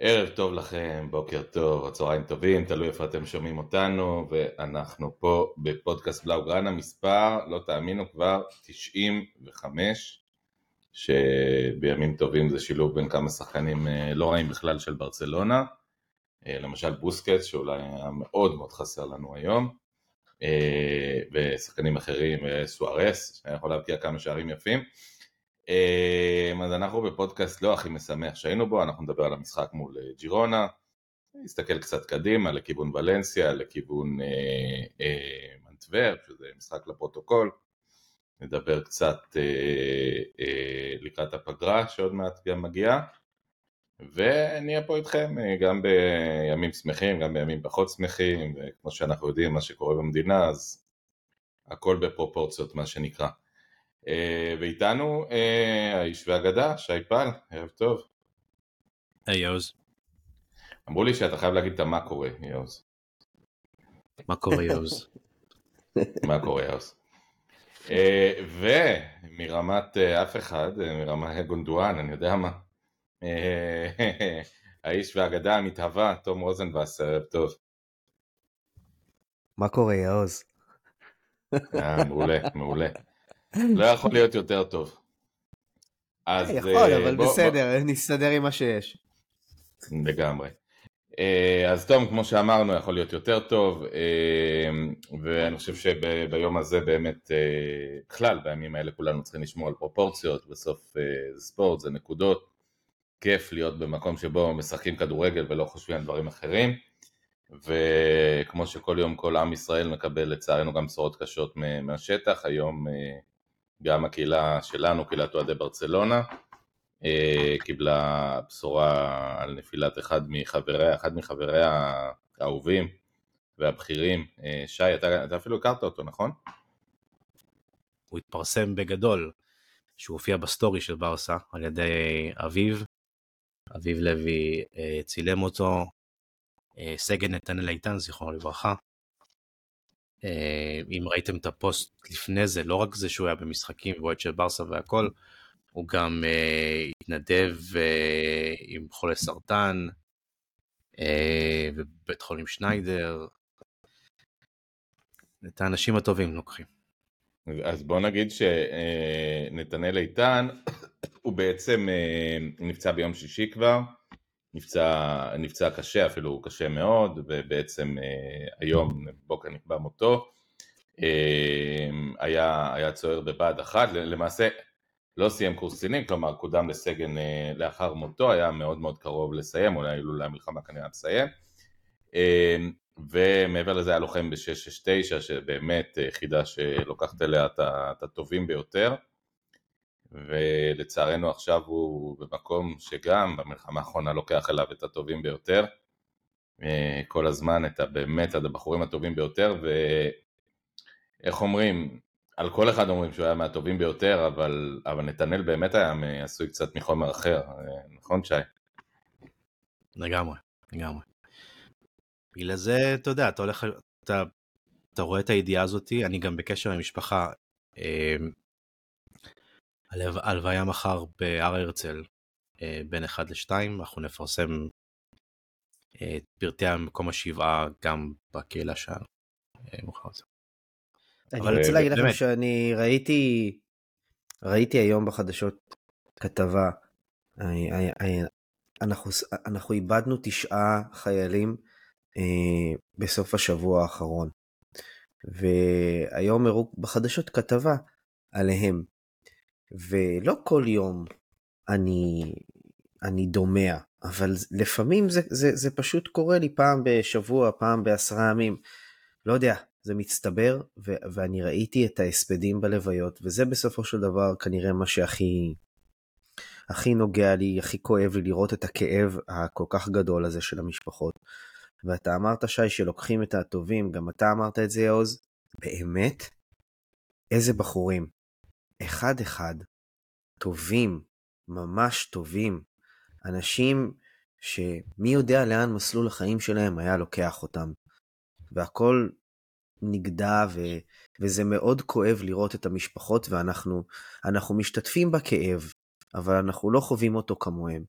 ערב טוב לכם, בוקר טוב, צהריים טובים, תלוי איפה אתם שומעים אותנו, ואנחנו פה בפודקאסט בלאוגרנה מספר, לא תאמינו כבר, 95, שבימים טובים זה שילוב בין כמה שחקנים אה, לא רעים בכלל של ברצלונה, אה, למשל בוסקץ שאולי היה מאוד מאוד חסר לנו היום, אה, ושחקנים אחרים, סוארס, שיכול להבקיע כמה שערים יפים. אמ, אז אנחנו בפודקאסט לא הכי משמח שהיינו בו, אנחנו נדבר על המשחק מול אה, ג'ירונה, נסתכל קצת קדימה לכיוון ולנסיה, לכיוון אה, אה, מנטבר, שזה משחק לפרוטוקול, נדבר קצת אה, אה, לקראת הפגרה שעוד מעט גם מגיעה, ונהיה פה איתכם אה, גם בימים שמחים, גם בימים פחות שמחים, וכמו שאנחנו יודעים מה שקורה במדינה, אז הכל בפרופורציות מה שנקרא. אה, ואיתנו אה, האיש והאגדה, שי פל, ערב טוב. היי יוז. אמרו לי שאתה חייב להגיד את המה קורה, יוז. מה קורה יוז? מה קורה יוז? אה, ומרמת אף אחד, מרמת גונדואן, אני יודע מה. האיש והאגדה המתהווה, תום רוזנבס, ערב טוב. מה קורה יעוז? מעולה, מעולה. לא יכול להיות יותר טוב. אז יכול, אה, אבל בוא, בסדר, בוא... נסתדר עם מה שיש. לגמרי. אה, אז תום, כמו שאמרנו, יכול להיות יותר טוב, אה, ואני חושב שביום הזה באמת, בכלל, בימים האלה כולנו צריכים לשמור על פרופורציות, בסוף זה ספורט, זה נקודות, כיף להיות במקום שבו משחקים כדורגל ולא חושבים על דברים אחרים, וכמו שכל יום כל עם ישראל מקבל לצערנו גם בשורות קשות מהשטח, היום גם הקהילה שלנו, קהילת אוהדי ברצלונה, אה, קיבלה בשורה על נפילת אחד מחבריה, אחד מחבריה האהובים והבכירים. אה, שי, אתה, אתה אפילו הכרת אותו, נכון? הוא התפרסם בגדול, שהוא הופיע בסטורי של ברסה על ידי אביו. אביב לוי אה, צילם אותו, סגן נתנאל איתן, זיכרונו לברכה. אה, אם ראיתם את הפוסט לפני זה, לא רק זה שהוא היה במשחקים ואוהד של ברסה והכל, הוא גם uh, התנדב uh, עם חולי סרטן בבית חולים שניידר. את האנשים הטובים לוקחים. אז בוא נגיד שנתנאל איתן הוא בעצם נפצע ביום שישי כבר, נפצע, נפצע קשה, אפילו קשה מאוד, ובעצם אה, היום בוקר נקבע מותו. אה, היה, היה צוער בבה"ד 1, למעשה לא סיים קורס קצינים, כלומר קודם לסגן אה, לאחר מותו, היה מאוד מאוד קרוב לסיים, אולי אילולא המלחמה כנראה לסיים. ומעבר לזה היה לוחם ב-669, שבאמת יחידה שלוקחת אליה את הטובים ביותר. ולצערנו עכשיו הוא במקום שגם במלחמה האחרונה לוקח אליו את הטובים ביותר, אה, כל הזמן את באמת הבחורים הטובים ביותר, ואיך אומרים, על כל אחד אומרים שהוא היה מהטובים ביותר, אבל, אבל נתנאל באמת היה עשוי קצת מחומר אחר, אה, נכון שי? לגמרי, לגמרי. בגלל זה, אתה יודע, אתה הולך, אתה, אתה רואה את הידיעה הזאתי, אני גם בקשר עם משפחה, אה, הלוויה מחר בהר הרצל אה, בין 1 ל-2, אנחנו נפרסם אה, את פרטי המקום השבעה גם בקהילה שלנו. אה, אני רוצה להגיד לכם שאני ראיתי, ראיתי היום בחדשות כתבה, אנחנו, אנחנו איבדנו תשעה חיילים אה, בסוף השבוע האחרון. והיום הראו בחדשות כתבה עליהם. ולא כל יום אני, אני דומע, אבל לפעמים זה, זה, זה פשוט קורה לי פעם בשבוע, פעם בעשרה ימים. לא יודע, זה מצטבר, ו- ואני ראיתי את ההספדים בלוויות, וזה בסופו של דבר כנראה מה שהכי הכי נוגע לי, הכי כואב לי לראות את הכאב הכל כך גדול הזה של המשפחות. ואתה אמרת, שי, שלוקחים את הטובים, גם אתה אמרת את זה, יעוז, באמת? איזה בחורים. אחד-אחד, טובים, ממש טובים, אנשים שמי יודע לאן מסלול החיים שלהם היה לוקח אותם. והכל נגדע, ו... וזה מאוד כואב לראות את המשפחות, ואנחנו אנחנו משתתפים בכאב, אבל אנחנו לא חווים אותו כמוהם.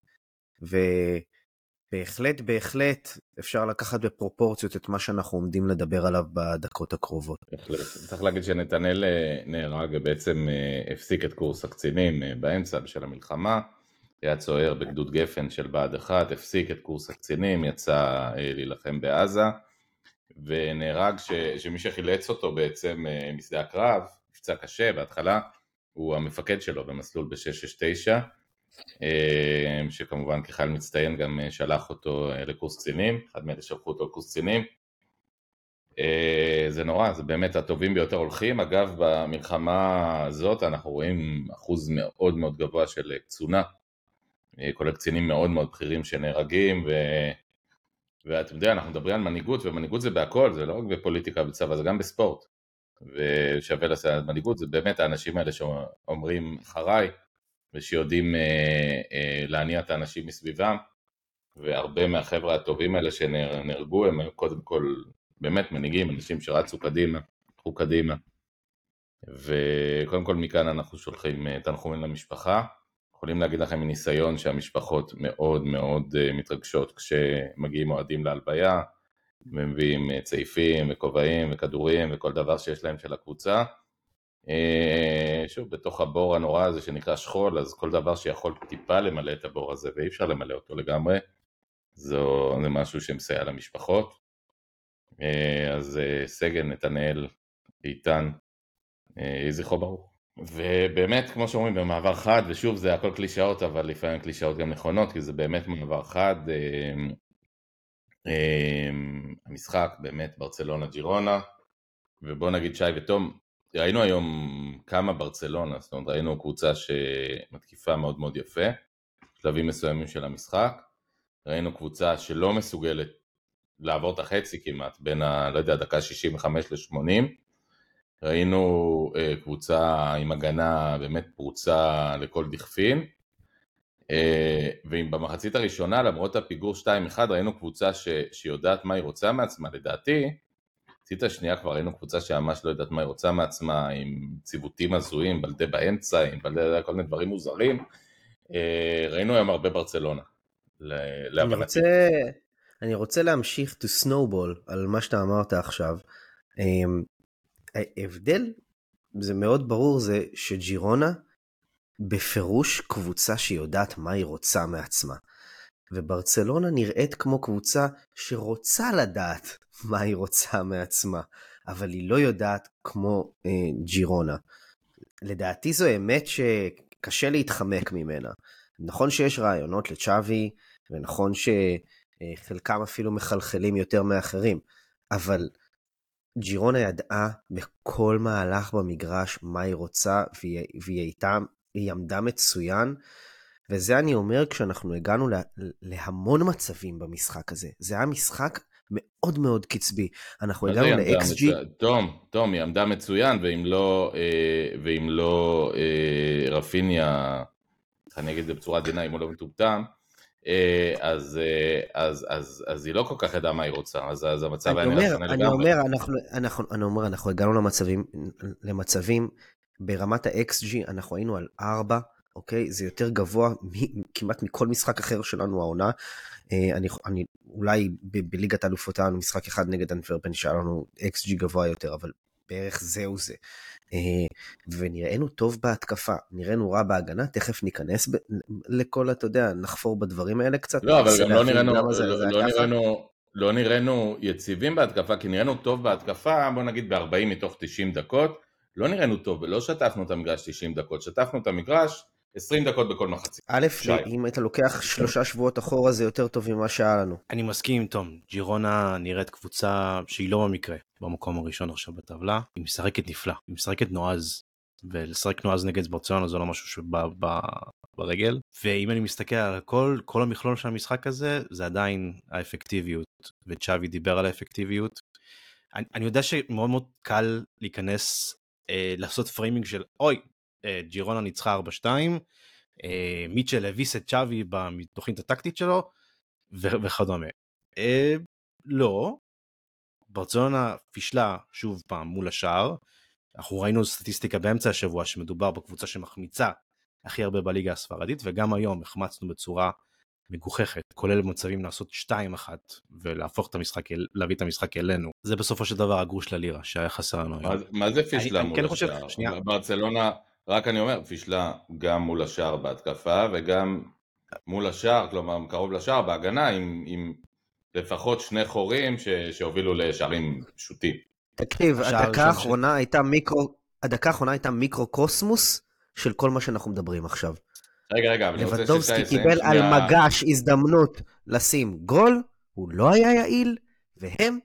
בהחלט, בהחלט אפשר לקחת בפרופורציות את מה שאנחנו עומדים לדבר עליו בדקות הקרובות. בהחלט. צריך להגיד שנתנאל אה, נהרג ובעצם אה, הפסיק את קורס הקצינים אה, באמצע בשל המלחמה. היה צוער בגדוד גפן של בה"ד 1, הפסיק את קורס הקצינים, יצא להילחם בעזה, ונהרג ש, שמי שחילץ אותו בעצם משדה הקרב, נפצע קשה בהתחלה, הוא המפקד שלו במסלול ב-669, שכמובן כחייל מצטיין גם שלח אותו לקורס קצינים, אחד מאלה שלחו אותו לקורס קצינים. זה נורא, זה באמת הטובים ביותר הולכים. אגב, במלחמה הזאת אנחנו רואים אחוז מאוד מאוד גבוה של קצונה, כולל קצינים מאוד מאוד בכירים שנהרגים, ו... ואתה יודע, אנחנו מדברים על מנהיגות, ומנהיגות זה בהכל, זה לא רק בפוליטיקה בצבא, זה גם בספורט. ושווה לעשות מנהיגות, זה באמת האנשים האלה שאומרים אחריי, ושיודעים אה, אה, להניע את האנשים מסביבם, והרבה מהחבר'ה הטובים האלה שנהרגו הם קודם כל באמת מנהיגים, אנשים שרצו קדימה, הלכו קדימה. וקודם כל מכאן אנחנו שולחים אה, תנחומים למשפחה. יכולים להגיד לכם מניסיון שהמשפחות מאוד מאוד אה, מתרגשות כשמגיעים אוהדים להלוויה, ומביאים אה, צעיפים וכובעים וכדורים וכל דבר שיש להם של הקבוצה. אה, שוב, בתוך הבור הנורא הזה שנקרא שכול, אז כל דבר שיכול טיפה למלא את הבור הזה, ואי אפשר למלא אותו לגמרי, זו, זה משהו שמסייע למשפחות. אה, אז סגן, נתנאל, איתן, יהי זכרו ברוך. ובאמת, כמו שאומרים, במעבר חד, ושוב, זה הכל קלישאות, אבל לפעמים קלישאות גם נכונות, כי זה באמת מעבר חד. המשחק באמת ברצלונה ג'ירונה, ובוא נגיד שי ותום, ראינו היום כמה ברצלונה, זאת אומרת ראינו קבוצה שמתקיפה מאוד מאוד יפה, שלבים מסוימים של המשחק, ראינו קבוצה שלא מסוגלת לעבור את החצי כמעט, בין ה... לא יודע, דקה 65 ל-80, ראינו uh, קבוצה עם הגנה באמת פרוצה לכל דכפין, uh, ואם במחצית הראשונה למרות הפיגור 2-1 ראינו קבוצה ש... שיודעת מה היא רוצה מעצמה, לדעתי במחצית השנייה כבר ראינו קבוצה שממש לא יודעת מה היא רוצה מעצמה, עם ציוותים הזויים, בלדה באמצע, עם בלדה, כל מיני דברים מוזרים. אה, ראינו היום הרבה ברצלונה. אני רוצה, אני רוצה להמשיך to snowball על מה שאתה אמרת עכשיו. אמ, ההבדל, זה מאוד ברור, זה שג'ירונה בפירוש קבוצה שיודעת מה היא רוצה מעצמה. וברצלונה נראית כמו קבוצה שרוצה לדעת מה היא רוצה מעצמה, אבל היא לא יודעת כמו אה, ג'ירונה. לדעתי זו אמת שקשה להתחמק ממנה. נכון שיש רעיונות לצ'אבי, ונכון שחלקם אפילו מחלחלים יותר מאחרים, אבל ג'ירונה ידעה בכל מהלך במגרש מה היא רוצה, והיא, והיא הייתה, היא עמדה מצוין, וזה אני אומר כשאנחנו הגענו לה, להמון מצבים במשחק הזה. זה היה משחק מאוד מאוד קצבי. אנחנו הגענו ל-XG... תום, תום, היא עמדה מצוין, ואם לא, אה, ואם לא אה, רפיניה, אני אגיד את זה בצורה עדינה, אם הוא לא מטומטם, אה, אז, אה, אז, אז, אז היא לא כל כך ידעה מה היא רוצה, אז, אז המצב היה נראה שונה לגמרי. אומר, אנחנו, אנחנו, אני אומר, אנחנו הגענו למצבים, למצבים ברמת ה-XG, אנחנו היינו על 4, אוקיי? זה יותר גבוה כמעט מכל משחק אחר שלנו העונה. אה, אני, אני אולי ב- בליגת האלופות היה לנו משחק אחד נגד אנטוורפן שהיה לנו XG גבוה יותר, אבל בערך זהו זה. אה, ונראינו טוב בהתקפה, נראינו רע בהגנה, תכף ניכנס ב- לכל, אתה יודע, נחפור בדברים האלה קצת. לא, אבל גם לא נראינו, זה, לא, זה לא, נראינו, לא נראינו יציבים בהתקפה, כי נראינו טוב בהתקפה, בוא נגיד ב-40 מתוך 90 דקות, לא נראינו טוב, ולא שטפנו את המגרש 90 דקות, שטפנו את המגרש 20 דקות בכל מחצית. א', אם אתה לוקח שלושה שבועות אחורה זה יותר טוב ממה שהיה לנו. אני מסכים עם תום, ג'ירונה נראית קבוצה שהיא לא במקרה במקום הראשון עכשיו בטבלה, היא משחקת נפלא, היא משחקת נועז, ולשחק נועז נגד ברצלונה זה לא משהו שבא ב... ברגל, ואם אני מסתכל על הכל, כל המכלול של המשחק הזה, זה עדיין האפקטיביות, וצ'אבי דיבר על האפקטיביות. אני, אני יודע שמאוד מאוד קל להיכנס, אה, לעשות framing של אוי, ג'ירונה ניצחה 4-2, אה, מיטשל הביס את צ'אבי בתוכנית הטקטית שלו וכדומה. אה, לא, ברצלונה פישלה שוב פעם מול השאר. אנחנו ראינו סטטיסטיקה באמצע השבוע שמדובר בקבוצה שמחמיצה הכי הרבה בליגה הספרדית וגם היום החמצנו בצורה מגוחכת, כולל מצבים לעשות 2-1 ולהפוך את המשחק, להביא את המשחק אלינו. זה בסופו של דבר הגרוש של הלירה שהיה חסר לנו היום. מה זה פישלה מול כן השער? ברצלונה, רק אני אומר, פישלה גם מול השער בהתקפה וגם מול השער, כלומר קרוב לשער בהגנה עם, עם לפחות שני חורים ש, שהובילו לשערים פשוטים. תקשיב, הדקה האחרונה ש... הייתה מיקרו, הדקה האחרונה הייתה מיקרו קוסמוס של כל מה שאנחנו מדברים עכשיו. רגע, רגע, אבל אני רוצה שאתה לבנדובסקי קיבל על מגש הזדמנות לשים גול, הוא לא היה יעיל, והם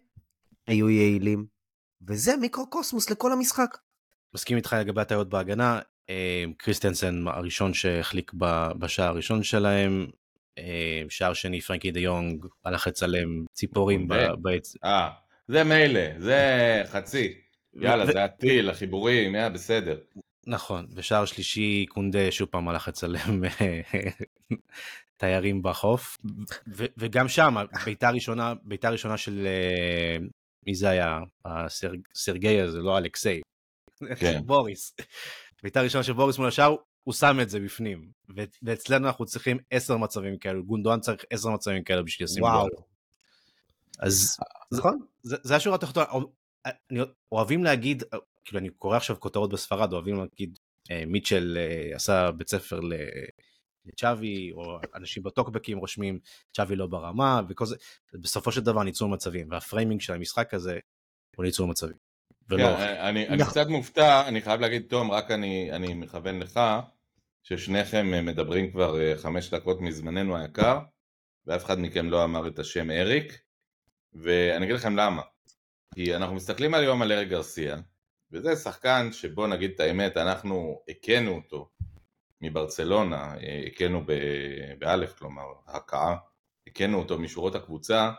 היו יעילים. וזה מיקרו-קוסמוס לכל המשחק. מסכים איתך לגבי הטעויות בהגנה, קריסטנסן הראשון שהחליק בשער הראשון שלהם, אה, שער שני פרנקי דה יונג הלך לצלם ציפורים בעץ. אה, זה מילא, זה חצי. יאללה, זה הטיל, החיבורים, היה בסדר. נכון, ושער שלישי קונדה שוב פעם הלך לצלם תיירים בחוף, ו- וגם שם ביתה ראשונה, ביתה ראשונה של אה, מי זה היה? הסרגי הזה, לא אלכסיי, כן. בוריס. ביתה ראשונה של בוריס מול השער, הוא שם את זה בפנים, ואצלנו אנחנו צריכים עשר מצבים כאלו, גונדואן צריך עשר מצבים כאלו בשביל לשים גול. אז נכון, זה, זה השורה התחתונה, אוהבים להגיד כאילו אני קורא עכשיו כותרות בספרד, אוהבים להגיד אה, מיטשל אה, עשה בית ספר לצ'אבי, או אנשים בטוקבקים רושמים צ'אבי לא ברמה, וכל זה, בסופו של דבר ניצול מצבים, והפריימינג של המשחק הזה הוא ניצול מצבים. כן, אה, אני, אני קצת מופתע, אני חייב להגיד, תום, רק אני, אני מכוון לך, ששניכם מדברים כבר חמש דקות מזמננו היקר, ואף אחד מכם לא אמר את השם אריק, ואני אגיד לכם למה. כי אנחנו מסתכלים היום על אריק גרסיה, וזה שחקן שבוא נגיד את האמת, אנחנו הכינו אותו מברצלונה, הכינו באלף, כלומר הכאה, הכינו אותו משורות הקבוצה,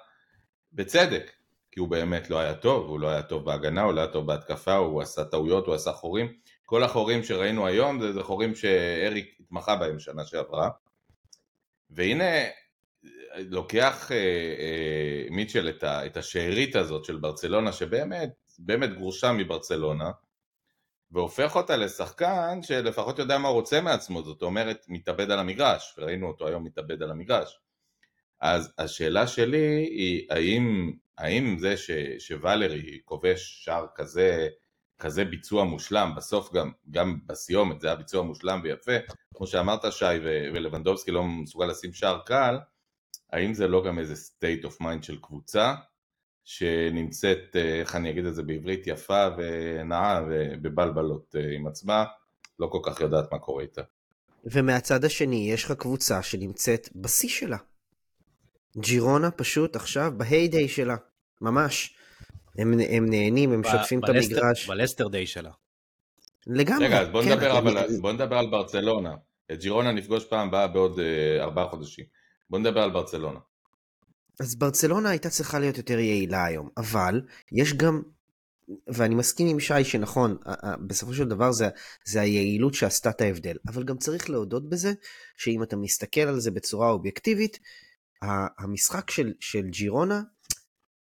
בצדק, כי הוא באמת לא היה טוב, הוא לא היה טוב בהגנה, הוא לא היה טוב בהתקפה, הוא עשה טעויות, הוא עשה חורים. כל החורים שראינו היום זה, זה חורים שאריק התמחה בהם שנה שעברה. והנה לוקח אה, אה, מיטשל את, ה, את השארית הזאת של ברצלונה, שבאמת באמת גרושה מברצלונה, והופך אותה לשחקן שלפחות יודע מה הוא רוצה מעצמו, זאת אומרת מתאבד על המגרש, וראינו אותו היום מתאבד על המגרש. אז השאלה שלי היא האם, האם זה ש, שוואלרי כובש שער כזה, כזה ביצוע מושלם, בסוף גם, גם בסיומת זה היה ביצוע מושלם ויפה, כמו שאמרת שי ולבנדובסקי לא מסוגל לשים שער קל, האם זה לא גם איזה state of mind של קבוצה שנמצאת, אה, איך אני אגיד את זה בעברית, יפה ונאה ובבלבלות אה, עם עצמה, לא כל כך יודעת מה קורה איתה. ומהצד השני יש לך קבוצה שנמצאת בשיא שלה. ג'ירונה פשוט עכשיו בהיי-דיי שלה, ממש. הם, הם נהנים, הם שוטפים את המגרש. בלסטר דיי שלה. לגמרי. רגע, אז בוא, כן, נדבר, אבל, בוא נדבר על ברצלונה. את ג'ירונה נפגוש פעם הבאה בעוד אה, ארבעה חודשים. בוא נדבר על ברצלונה. אז ברצלונה הייתה צריכה להיות יותר יעילה היום, אבל יש גם, ואני מסכים עם שי שנכון, בסופו של דבר זה, זה היעילות שעשתה את ההבדל, אבל גם צריך להודות בזה, שאם אתה מסתכל על זה בצורה אובייקטיבית, המשחק של, של ג'ירונה,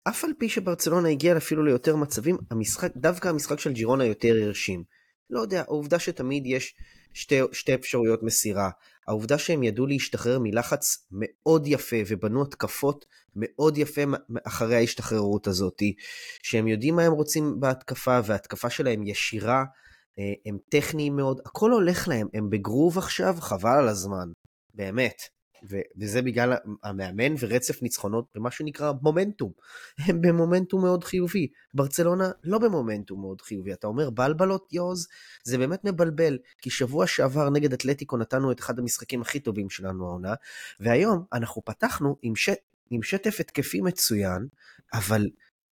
אף על פי שברצלונה הגיעה אפילו ליותר מצבים, המשחק, דווקא המשחק של ג'ירונה יותר הרשים. לא יודע, העובדה שתמיד יש שתי, שתי אפשרויות מסירה, העובדה שהם ידעו להשתחרר מלחץ מאוד יפה ובנו התקפות מאוד יפה אחרי ההשתחררות הזאת, שהם יודעים מה הם רוצים בהתקפה וההתקפה שלהם ישירה, אה, הם טכניים מאוד, הכל הולך להם, הם בגרוב עכשיו, חבל על הזמן, באמת. וזה בגלל המאמן ורצף ניצחונות במה שנקרא מומנטום. הם במומנטום מאוד חיובי. ברצלונה לא במומנטום מאוד חיובי. אתה אומר בלבלות יוז, זה באמת מבלבל, כי שבוע שעבר נגד אתלטיקו נתנו את אחד המשחקים הכי טובים שלנו העונה, והיום אנחנו פתחנו עם, ש... עם שטף התקפי מצוין, אבל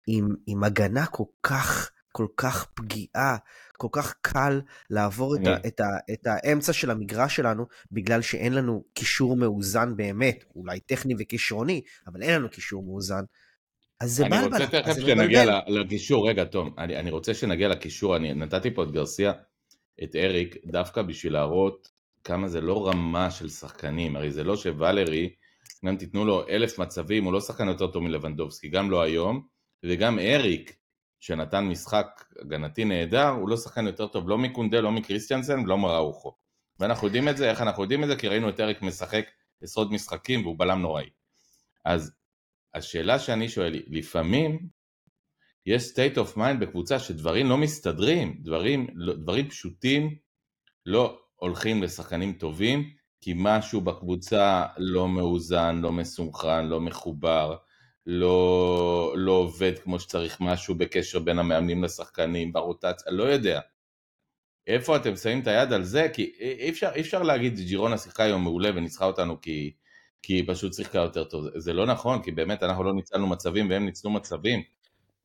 עם, עם הגנה כל כך... כל כך פגיעה, כל כך קל לעבור את, ה, את, ה, את האמצע של המגרש שלנו, בגלל שאין לנו קישור מאוזן באמת, אולי טכני וכישרוני, אבל אין לנו קישור מאוזן. אז זה בלבל. אני רוצה תכף שנגיע לקישור, רגע תום, אני, אני רוצה שנגיע לקישור, אני נתתי פה את גרסיה, את אריק, דווקא בשביל להראות כמה זה לא רמה של שחקנים, הרי זה לא שוואלרי, גם תיתנו לו אלף מצבים, הוא לא שחקן יותר טוב מלבנדובסקי, גם לא היום, וגם אריק, שנתן משחק הגנתי נהדר, הוא לא שחקן יותר טוב לא מקונדה, לא מקריסטיאנסן ולא מראוכו. ואנחנו יודעים את זה, איך אנחנו יודעים את זה? כי ראינו את אריק משחק עשרות משחקים והוא בלם נוראי. אז השאלה שאני שואל, לפעמים יש state of mind בקבוצה שדברים לא מסתדרים, דברים, לא, דברים פשוטים לא הולכים לשחקנים טובים, כי משהו בקבוצה לא מאוזן, לא מסונכרן, לא מחובר, לא, לא עובד כמו שצריך משהו בקשר בין המאמנים לשחקנים, ברוטציה, לא יודע. איפה אתם שמים את היד על זה? כי אי אפשר, אי אפשר להגיד ג'ירונה שיחקה היום מעולה וניצחה אותנו כי, כי היא פשוט שיחקה יותר טוב. זה לא נכון, כי באמת אנחנו לא ניצלנו מצבים והם ניצלו מצבים.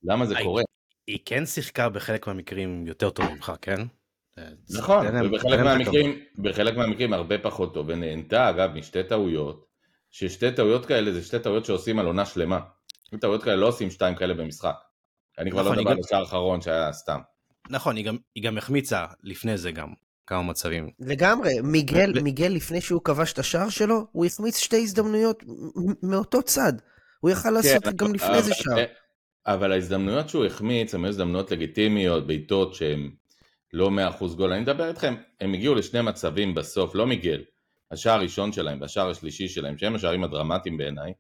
למה זה קורה? היא כן שיחקה בחלק מהמקרים יותר טוב ממך, כן? נכון, ובחלק מהמקרים, בחלק מהמקרים הרבה פחות טוב, ונהנתה אגב משתי טעויות, ששתי טעויות כאלה זה שתי טעויות שעושים על עונה שלמה. אם טעויות כאלה לא עושים שתיים כאלה במשחק. אני כבר לא נכון, מדבר על השער האחרון שהיה סתם. נכון, היא גם, החמיצה לפני זה גם כמה מצבים. לגמרי, מיגל. מיגל לפני שהוא כבש את השער שלו, הוא החמיץ שתי הזדמנויות מאותו צד. הוא יכל לעשות כן, גם לפני זה שער. אבל ההזדמנויות שהוא החמיץ הן הזדמנויות לגיטימיות, בעיטות שהן לא 100% גול. אני מדבר איתכם, הם הגיעו לשני מצבים בסוף, לא מיגל, השער הראשון שלהם והשער השלישי שלהם, שהם השערים הדרמטיים בעיניי,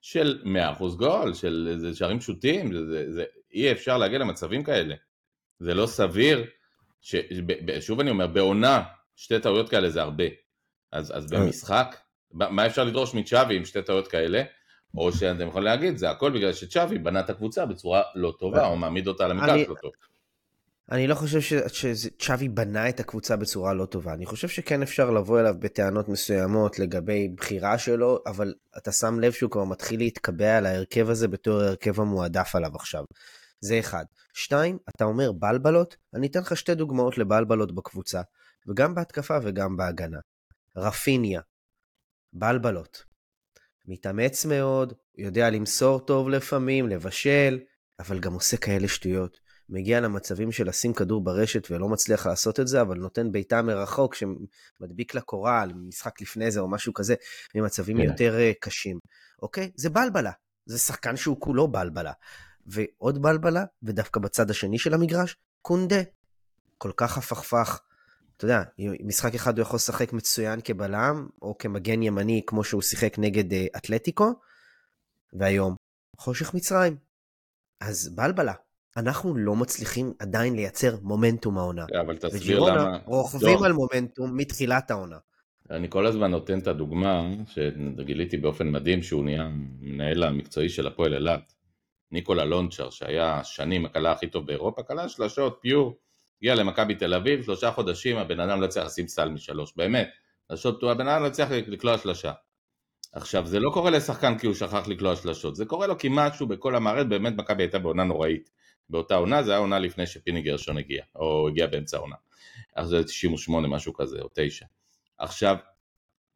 של 100% גול, של זה שערים פשוטים, זה, זה, זה, אי אפשר להגיע למצבים כאלה. זה לא סביר, ש, ב, שוב אני אומר, בעונה שתי טעויות כאלה זה הרבה. אז, אז אה. במשחק, מה אפשר לדרוש מצ'אבי עם שתי טעויות כאלה? או שאתם יכולים להגיד, זה הכל בגלל שצ'אבי בנה את הקבוצה בצורה לא טובה, או מעמיד אותה על המגרש לא טוב. אני לא חושב שצ'אבי בנה את הקבוצה בצורה לא טובה. אני חושב שכן אפשר לבוא אליו בטענות מסוימות לגבי בחירה שלו, אבל אתה שם לב שהוא כבר מתחיל להתקבע על ההרכב הזה בתור ההרכב המועדף עליו עכשיו. זה אחד. שתיים, אתה אומר בלבלות, אני אתן לך שתי דוגמאות לבלבלות בקבוצה, וגם בהתקפה וגם בהגנה. רפיניה, בלבלות. מתאמץ מאוד, יודע למסור טוב לפעמים, לבשל, אבל גם עושה כאלה שטויות. מגיע למצבים של לשים כדור ברשת ולא מצליח לעשות את זה, אבל נותן בעיטה מרחוק שמדביק לקורה, משחק לפני זה או משהו כזה, ממצבים כן. יותר אה, קשים. אוקיי? זה בלבלה. זה שחקן שהוא כולו בלבלה. ועוד בלבלה, ודווקא בצד השני של המגרש, קונדה. כל כך הפכפך. אתה יודע, משחק אחד הוא יכול לשחק מצוין כבלם, או כמגן ימני, כמו שהוא שיחק נגד אה, אתלטיקו, והיום, חושך מצרים. אז בלבלה. אנחנו לא מצליחים עדיין לייצר מומנטום העונה. אבל תסביר למה... רוכבים לא. על מומנטום מתחילת העונה. אני כל הזמן נותן את הדוגמה שגיליתי באופן מדהים שהוא נהיה מנהל המקצועי של הפועל אילת. ניקולה לונצ'ר שהיה שנים הקלה הכי טוב באירופה, קלה שלשות פיור, הגיע למכבי תל אביב, שלושה חודשים הבן אדם לא צריך לשים סל משלוש, באמת, שלשות, הבן אדם לא צריך לקלוע שלושה. עכשיו זה לא קורה לשחקן כי הוא שכח לקלוע שלשות, זה קורה לו כי משהו בכל המערכת, באמת מכבי הייתה בעונה נוראית. באותה עונה, זה היה עונה לפני שפיני גרשון הגיע, או הגיע באמצע העונה. אז זה 98 משהו כזה, או 9. עכשיו,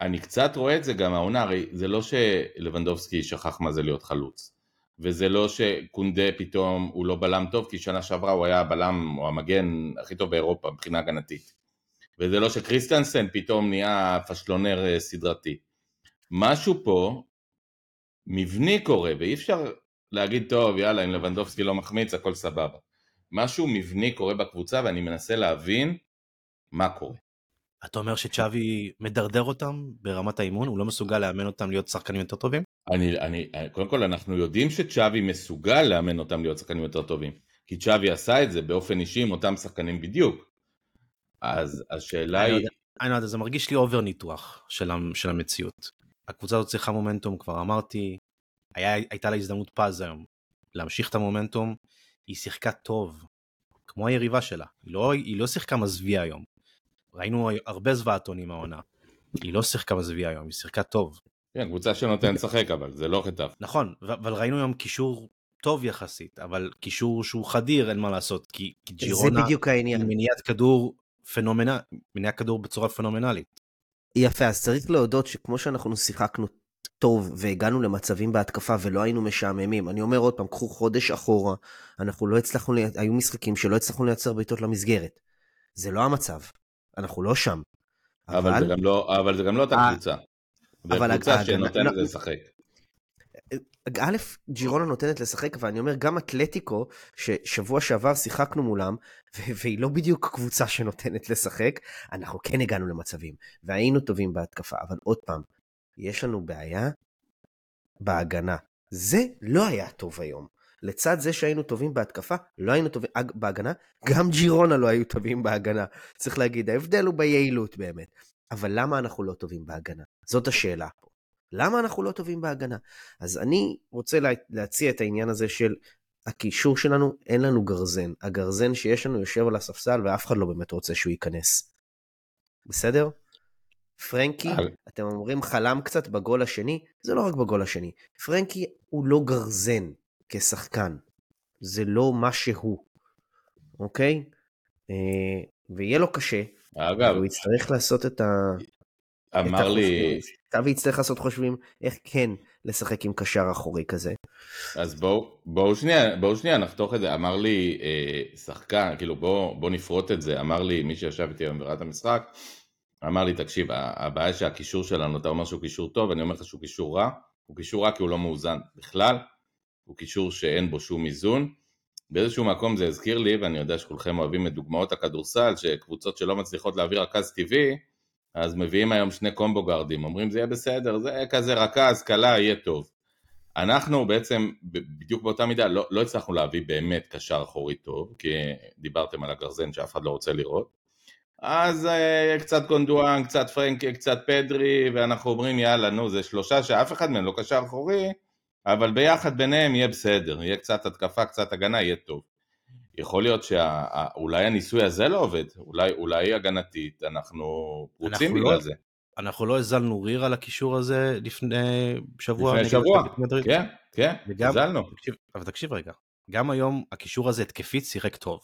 אני קצת רואה את זה גם העונה, הרי זה לא שלבנדובסקי שכח מה זה להיות חלוץ. וזה לא שקונדה פתאום הוא לא בלם טוב, כי שנה שעברה הוא היה הבלם או המגן הכי טוב באירופה מבחינה הגנתית. וזה לא שקריסטנסן פתאום נהיה פשלונר אה, סדרתי. משהו פה מבני קורה, ואי אפשר להגיד טוב יאללה אם לבנדובסקי לא מחמיץ הכל סבבה. משהו מבני קורה בקבוצה ואני מנסה להבין מה קורה. אתה אומר שצ'אבי מדרדר אותם ברמת האימון? הוא לא מסוגל לאמן אותם להיות שחקנים יותר טובים? אני, אני, קודם כל אנחנו יודעים שצ'אבי מסוגל לאמן אותם להיות שחקנים יותר טובים. כי צ'אבי עשה את זה באופן אישי עם אותם שחקנים בדיוק. אז השאלה היא... יודע, אני לא יודע, זה מרגיש לי over ניתוח של, של המציאות. הקבוצה הזאת צריכה מומנטום, כבר אמרתי, היה, הייתה לה הזדמנות פז היום להמשיך את המומנטום, היא שיחקה טוב, כמו היריבה שלה, היא לא, היא לא שיחקה מזוויע היום. ראינו הרבה זוועתונים העונה, היא לא שיחקה מזוויע היום, היא שיחקה טוב. כן, קבוצה שנותנת לשחק אבל, זה לא חטף. נכון, אבל ראינו היום קישור טוב יחסית, אבל קישור שהוא חדיר, אין מה לעשות, כי, כי ג'ירונה... זה בדיוק העניין. מניעת כדור פנומנל, מניעת כדור בצורה פנומנלית. יפה, אז צריך להודות שכמו שאנחנו שיחקנו טוב והגענו למצבים בהתקפה ולא היינו משעממים. אני אומר עוד פעם, קחו חודש אחורה, אנחנו לא הצלחנו, היו משחקים שלא הצלחנו לייצר בעיטות למסגרת. זה לא המצב, אנחנו לא שם. אבל, אבל... זה גם לא, אבל זה גם לא אותה קבוצה. זה קבוצה שנותנת לשחק. א', ג'ירונה נותנת לשחק, ואני אומר, גם אתלטיקו, ששבוע שעבר שיחקנו מולם, והיא לא בדיוק קבוצה שנותנת לשחק, אנחנו כן הגענו למצבים, והיינו טובים בהתקפה, אבל עוד פעם, יש לנו בעיה בהגנה. זה לא היה טוב היום. לצד זה שהיינו טובים בהתקפה, לא היינו טובים בהגנה, גם ג'ירונה לא היו טובים בהגנה. צריך להגיד, ההבדל הוא ביעילות באמת. אבל למה אנחנו לא טובים בהגנה? זאת השאלה פה. למה אנחנו לא טובים בהגנה? אז אני רוצה לה, להציע את העניין הזה של הקישור שלנו, אין לנו גרזן. הגרזן שיש לנו יושב על הספסל ואף אחד לא באמת רוצה שהוא ייכנס. בסדר? פרנקי, אתם אומרים חלם קצת בגול השני, זה לא רק בגול השני. פרנקי הוא לא גרזן כשחקן. זה לא מה שהוא, אוקיי? אה, ויהיה לו קשה. אגב, הוא יצטרך לעשות את ה... אמר לי... אבי יצטרך לעשות חושבים איך כן לשחק עם קשר אחורי כזה. אז בואו בוא שנייה, בואו שנייה נחתוך את זה. אמר לי אה, שחקן, כאילו בואו בוא נפרוט את זה, אמר לי מי שישב איתי היום ברירת המשחק, אמר לי תקשיב, הבעיה שהקישור שלנו, אתה אומר שהוא קישור טוב, אני אומר לך שהוא קישור רע, הוא קישור רע כי הוא לא מאוזן בכלל, הוא קישור שאין בו שום איזון. באיזשהו מקום זה הזכיר לי, ואני יודע שכולכם אוהבים את דוגמאות הכדורסל, שקבוצות שלא מצליחות להביא רכז טבעי, אז מביאים היום שני קומבו גארדים, אומרים זה יהיה בסדר, זה כזה רכז, קלה, יהיה טוב. אנחנו בעצם בדיוק באותה מידה לא, לא הצלחנו להביא באמת קשר אחורי טוב, כי דיברתם על הגרזן שאף אחד לא רוצה לראות. אז uh, קצת גונדואן, קצת פרנקי, קצת פדרי, ואנחנו אומרים יאללה נו זה שלושה שאף אחד מהם לא קשר אחורי, אבל ביחד ביניהם יהיה בסדר, יהיה קצת התקפה, קצת הגנה, יהיה טוב. יכול להיות שאולי הניסוי הזה לא עובד, אולי, אולי הגנתית, אנחנו רוצים בגלל לא, זה. אנחנו לא הזלנו ריר על הקישור הזה לפני שבוע. לפני שבוע, כן, כן, הזלנו. אבל תקשיב רגע, גם היום הקישור הזה התקפית שיחק טוב.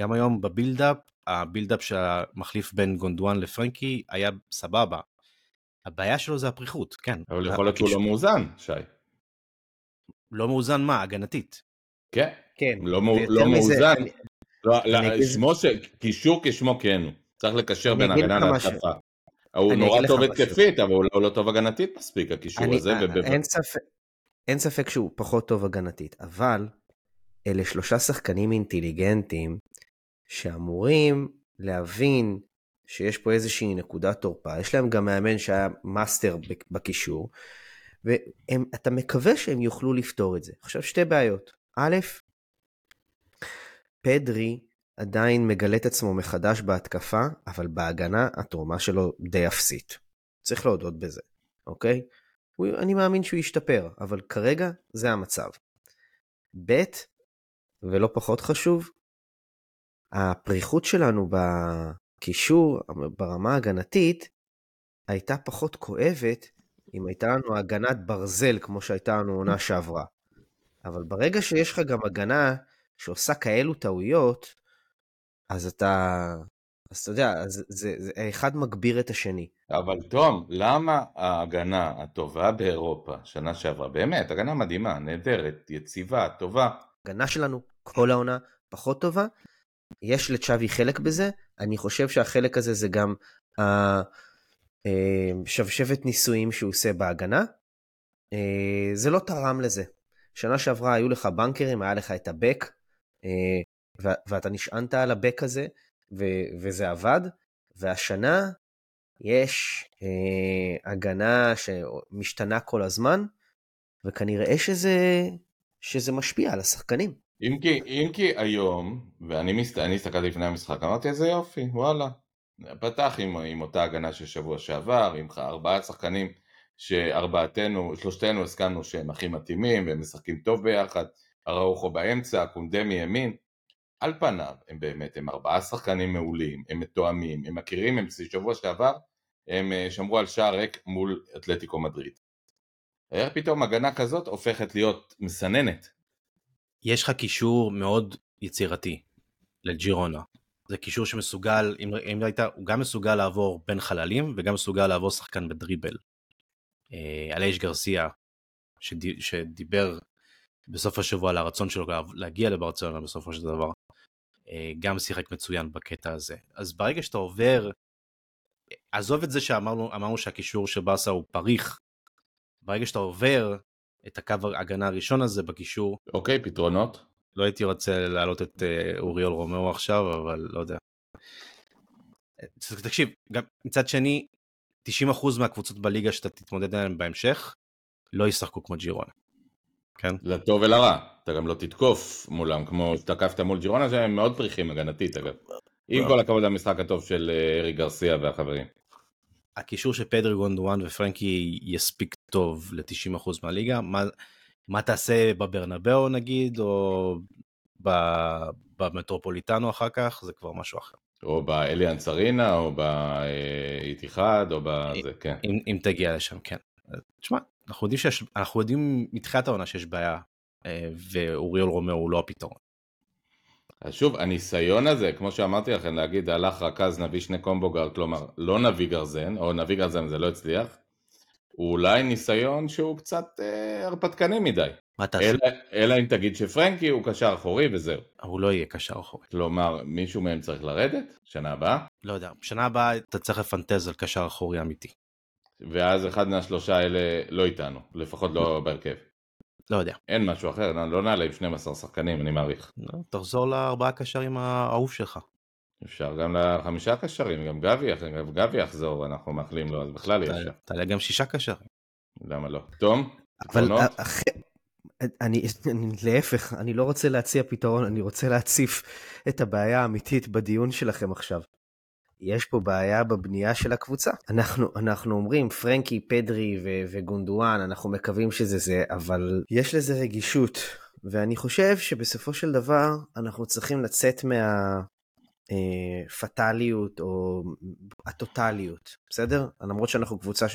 גם היום ב build-up, ה build-up שהמחליף בין גונדואן לפרנקי היה סבבה. הבעיה שלו זה הפריחות, כן. אבל יכול להיות שהוא לא מאוזן, שי. לא מאוזן מה? הגנתית. כן. כן. לא, לא מאוזן. לא, לא, שמו ש... קישור כשמו כן הוא. צריך לקשר בין הגנה להתקפה. הוא נורא טוב התקפית, אבל הוא לא, לא טוב הגנתית מספיק, הקישור אני, הזה. ובב... אין, ספק, אין ספק שהוא פחות טוב הגנתית, אבל אלה שלושה שחקנים אינטליגנטים שאמורים להבין שיש פה איזושהי נקודת תורפה. יש להם גם מאמן שהיה master בקישור, ואתה מקווה שהם יוכלו לפתור את זה. עכשיו שתי בעיות. א', פדרי עדיין מגלה את עצמו מחדש בהתקפה, אבל בהגנה התרומה שלו די אפסית. צריך להודות בזה, אוקיי? אני מאמין שהוא ישתפר, אבל כרגע זה המצב. ב', ולא פחות חשוב, הפריחות שלנו בקישור, ברמה ההגנתית, הייתה פחות כואבת אם הייתה לנו הגנת ברזל כמו שהייתה לנו עונה שעברה. אבל ברגע שיש לך גם הגנה שעושה כאלו טעויות, אז אתה, אז אתה יודע, אז זה, זה, אחד מגביר את השני. אבל תום, למה ההגנה הטובה באירופה, שנה שעברה, באמת, הגנה מדהימה, נהדרת, יציבה, טובה. הגנה שלנו כל העונה פחות טובה, יש לצ'אבי חלק בזה, אני חושב שהחלק הזה זה גם השבשבת אה, ניסויים שהוא עושה בהגנה. אה, זה לא תרם לזה. שנה שעברה היו לך בנקרים, היה לך את הבק, אה, ואתה נשענת על הבק הזה, וזה עבד, והשנה יש הגנה שמשתנה כל הזמן, וכנראה שזה, שזה משפיע על השחקנים. אם כי, אם כי היום, ואני מסת... הסתכלתי לפני המשחק, אמרתי איזה יופי, וואלה. פתח עם, עם אותה הגנה של שבוע שעבר, עם ארבעה שחקנים שארבעתנו, שלושתנו הסכמנו שהם הכי מתאימים והם משחקים טוב ביחד, אראוחו באמצע, קונדה מימין. על פניו הם באמת, הם ארבעה שחקנים מעולים, הם מתואמים, הם מכירים, הם שבוע שעבר, הם אה, שמרו על שער ריק מול אתלטיקו מדריד. איך פתאום הגנה כזאת הופכת להיות מסננת יש לך קישור מאוד יצירתי לג'ירונה. זה קישור שמסוגל, אם, אם היית, הוא גם מסוגל לעבור בין חללים וגם מסוגל לעבור שחקן בדריבל. אה, על אייש גרסיה, שד, שדיבר בסוף השבוע על הרצון שלו להגיע לברצלונה בסופו של דבר, אה, גם שיחק מצוין בקטע הזה. אז ברגע שאתה עובר, עזוב את זה שאמרנו שהקישור של באסה הוא פריך, ברגע שאתה עובר את הקו ההגנה הראשון הזה בקישור. אוקיי, פתרונות. לא הייתי רוצה להעלות את אה, אוריול רומאו עכשיו, אבל לא יודע. תקשיב, גם מצד שני, 90% מהקבוצות בליגה שאתה תתמודד עליהן בהמשך, לא ישחקו כמו ג'ירונה. כן? לטוב ולרע, אתה גם לא תתקוף מולם, כמו שתקפת מול ג'ירונה שהם מאוד פריחים הגנתית אגב. עם כל הכבוד למשחק הטוב של אה, ארי גרסיה והחברים. הקישור של פדרי גונדואן ופרנקי יספיק טוב ל-90% מהליגה, מה, מה תעשה בברנבאו נגיד, או במטרופוליטנו אחר כך, זה כבר משהו אחר. או באליאנס ארינה, או באיתיחד, או בזה, כן. אם, אם תגיע לשם, כן. תשמע, אנחנו יודעים שיש, אנחנו יודעים מתחילת העונה שיש בעיה, אה, ואוריול רומאו הוא לא הפתרון. אז שוב, הניסיון הזה, כמו שאמרתי לכם, להגיד הלך רכז נביא שני combo guard, כלומר, לא נביא גרזן, או נביא גרזן זה לא הצליח, הוא אולי ניסיון שהוא קצת אה, הרפתקני מדי. מה תעשה? אלא, אלא אם תגיד שפרנקי הוא קשר אחורי וזהו. הוא לא יהיה קשר אחורי. כלומר, מישהו מהם צריך לרדת? שנה הבאה? לא יודע, שנה הבאה אתה צריך לפנטז על קשר אחורי אמיתי. ואז אחד מהשלושה האלה לא איתנו, לפחות לא בהרכב. לא יודע. אין משהו אחר, לא, לא נעלה עם 12 שחקנים, אני מעריך. לא, תחזור לארבעה קשרים האהוב שלך. אפשר גם לחמישה קשרים, גם גבי, גם גבי יחזור, אנחנו מאחלים לו, אז בכלל יש. תעלה גם שישה קשרים. למה לא? תום? אבל אח... אני, אני להפך, אני לא רוצה להציע פתרון, אני רוצה להציף את הבעיה האמיתית בדיון שלכם עכשיו. יש פה בעיה בבנייה של הקבוצה. אנחנו, אנחנו אומרים פרנקי, פדרי ו- וגונדואן, אנחנו מקווים שזה זה, אבל יש לזה רגישות. ואני חושב שבסופו של דבר אנחנו צריכים לצאת מה... פטאליות או הטוטליות, בסדר? למרות שאנחנו קבוצה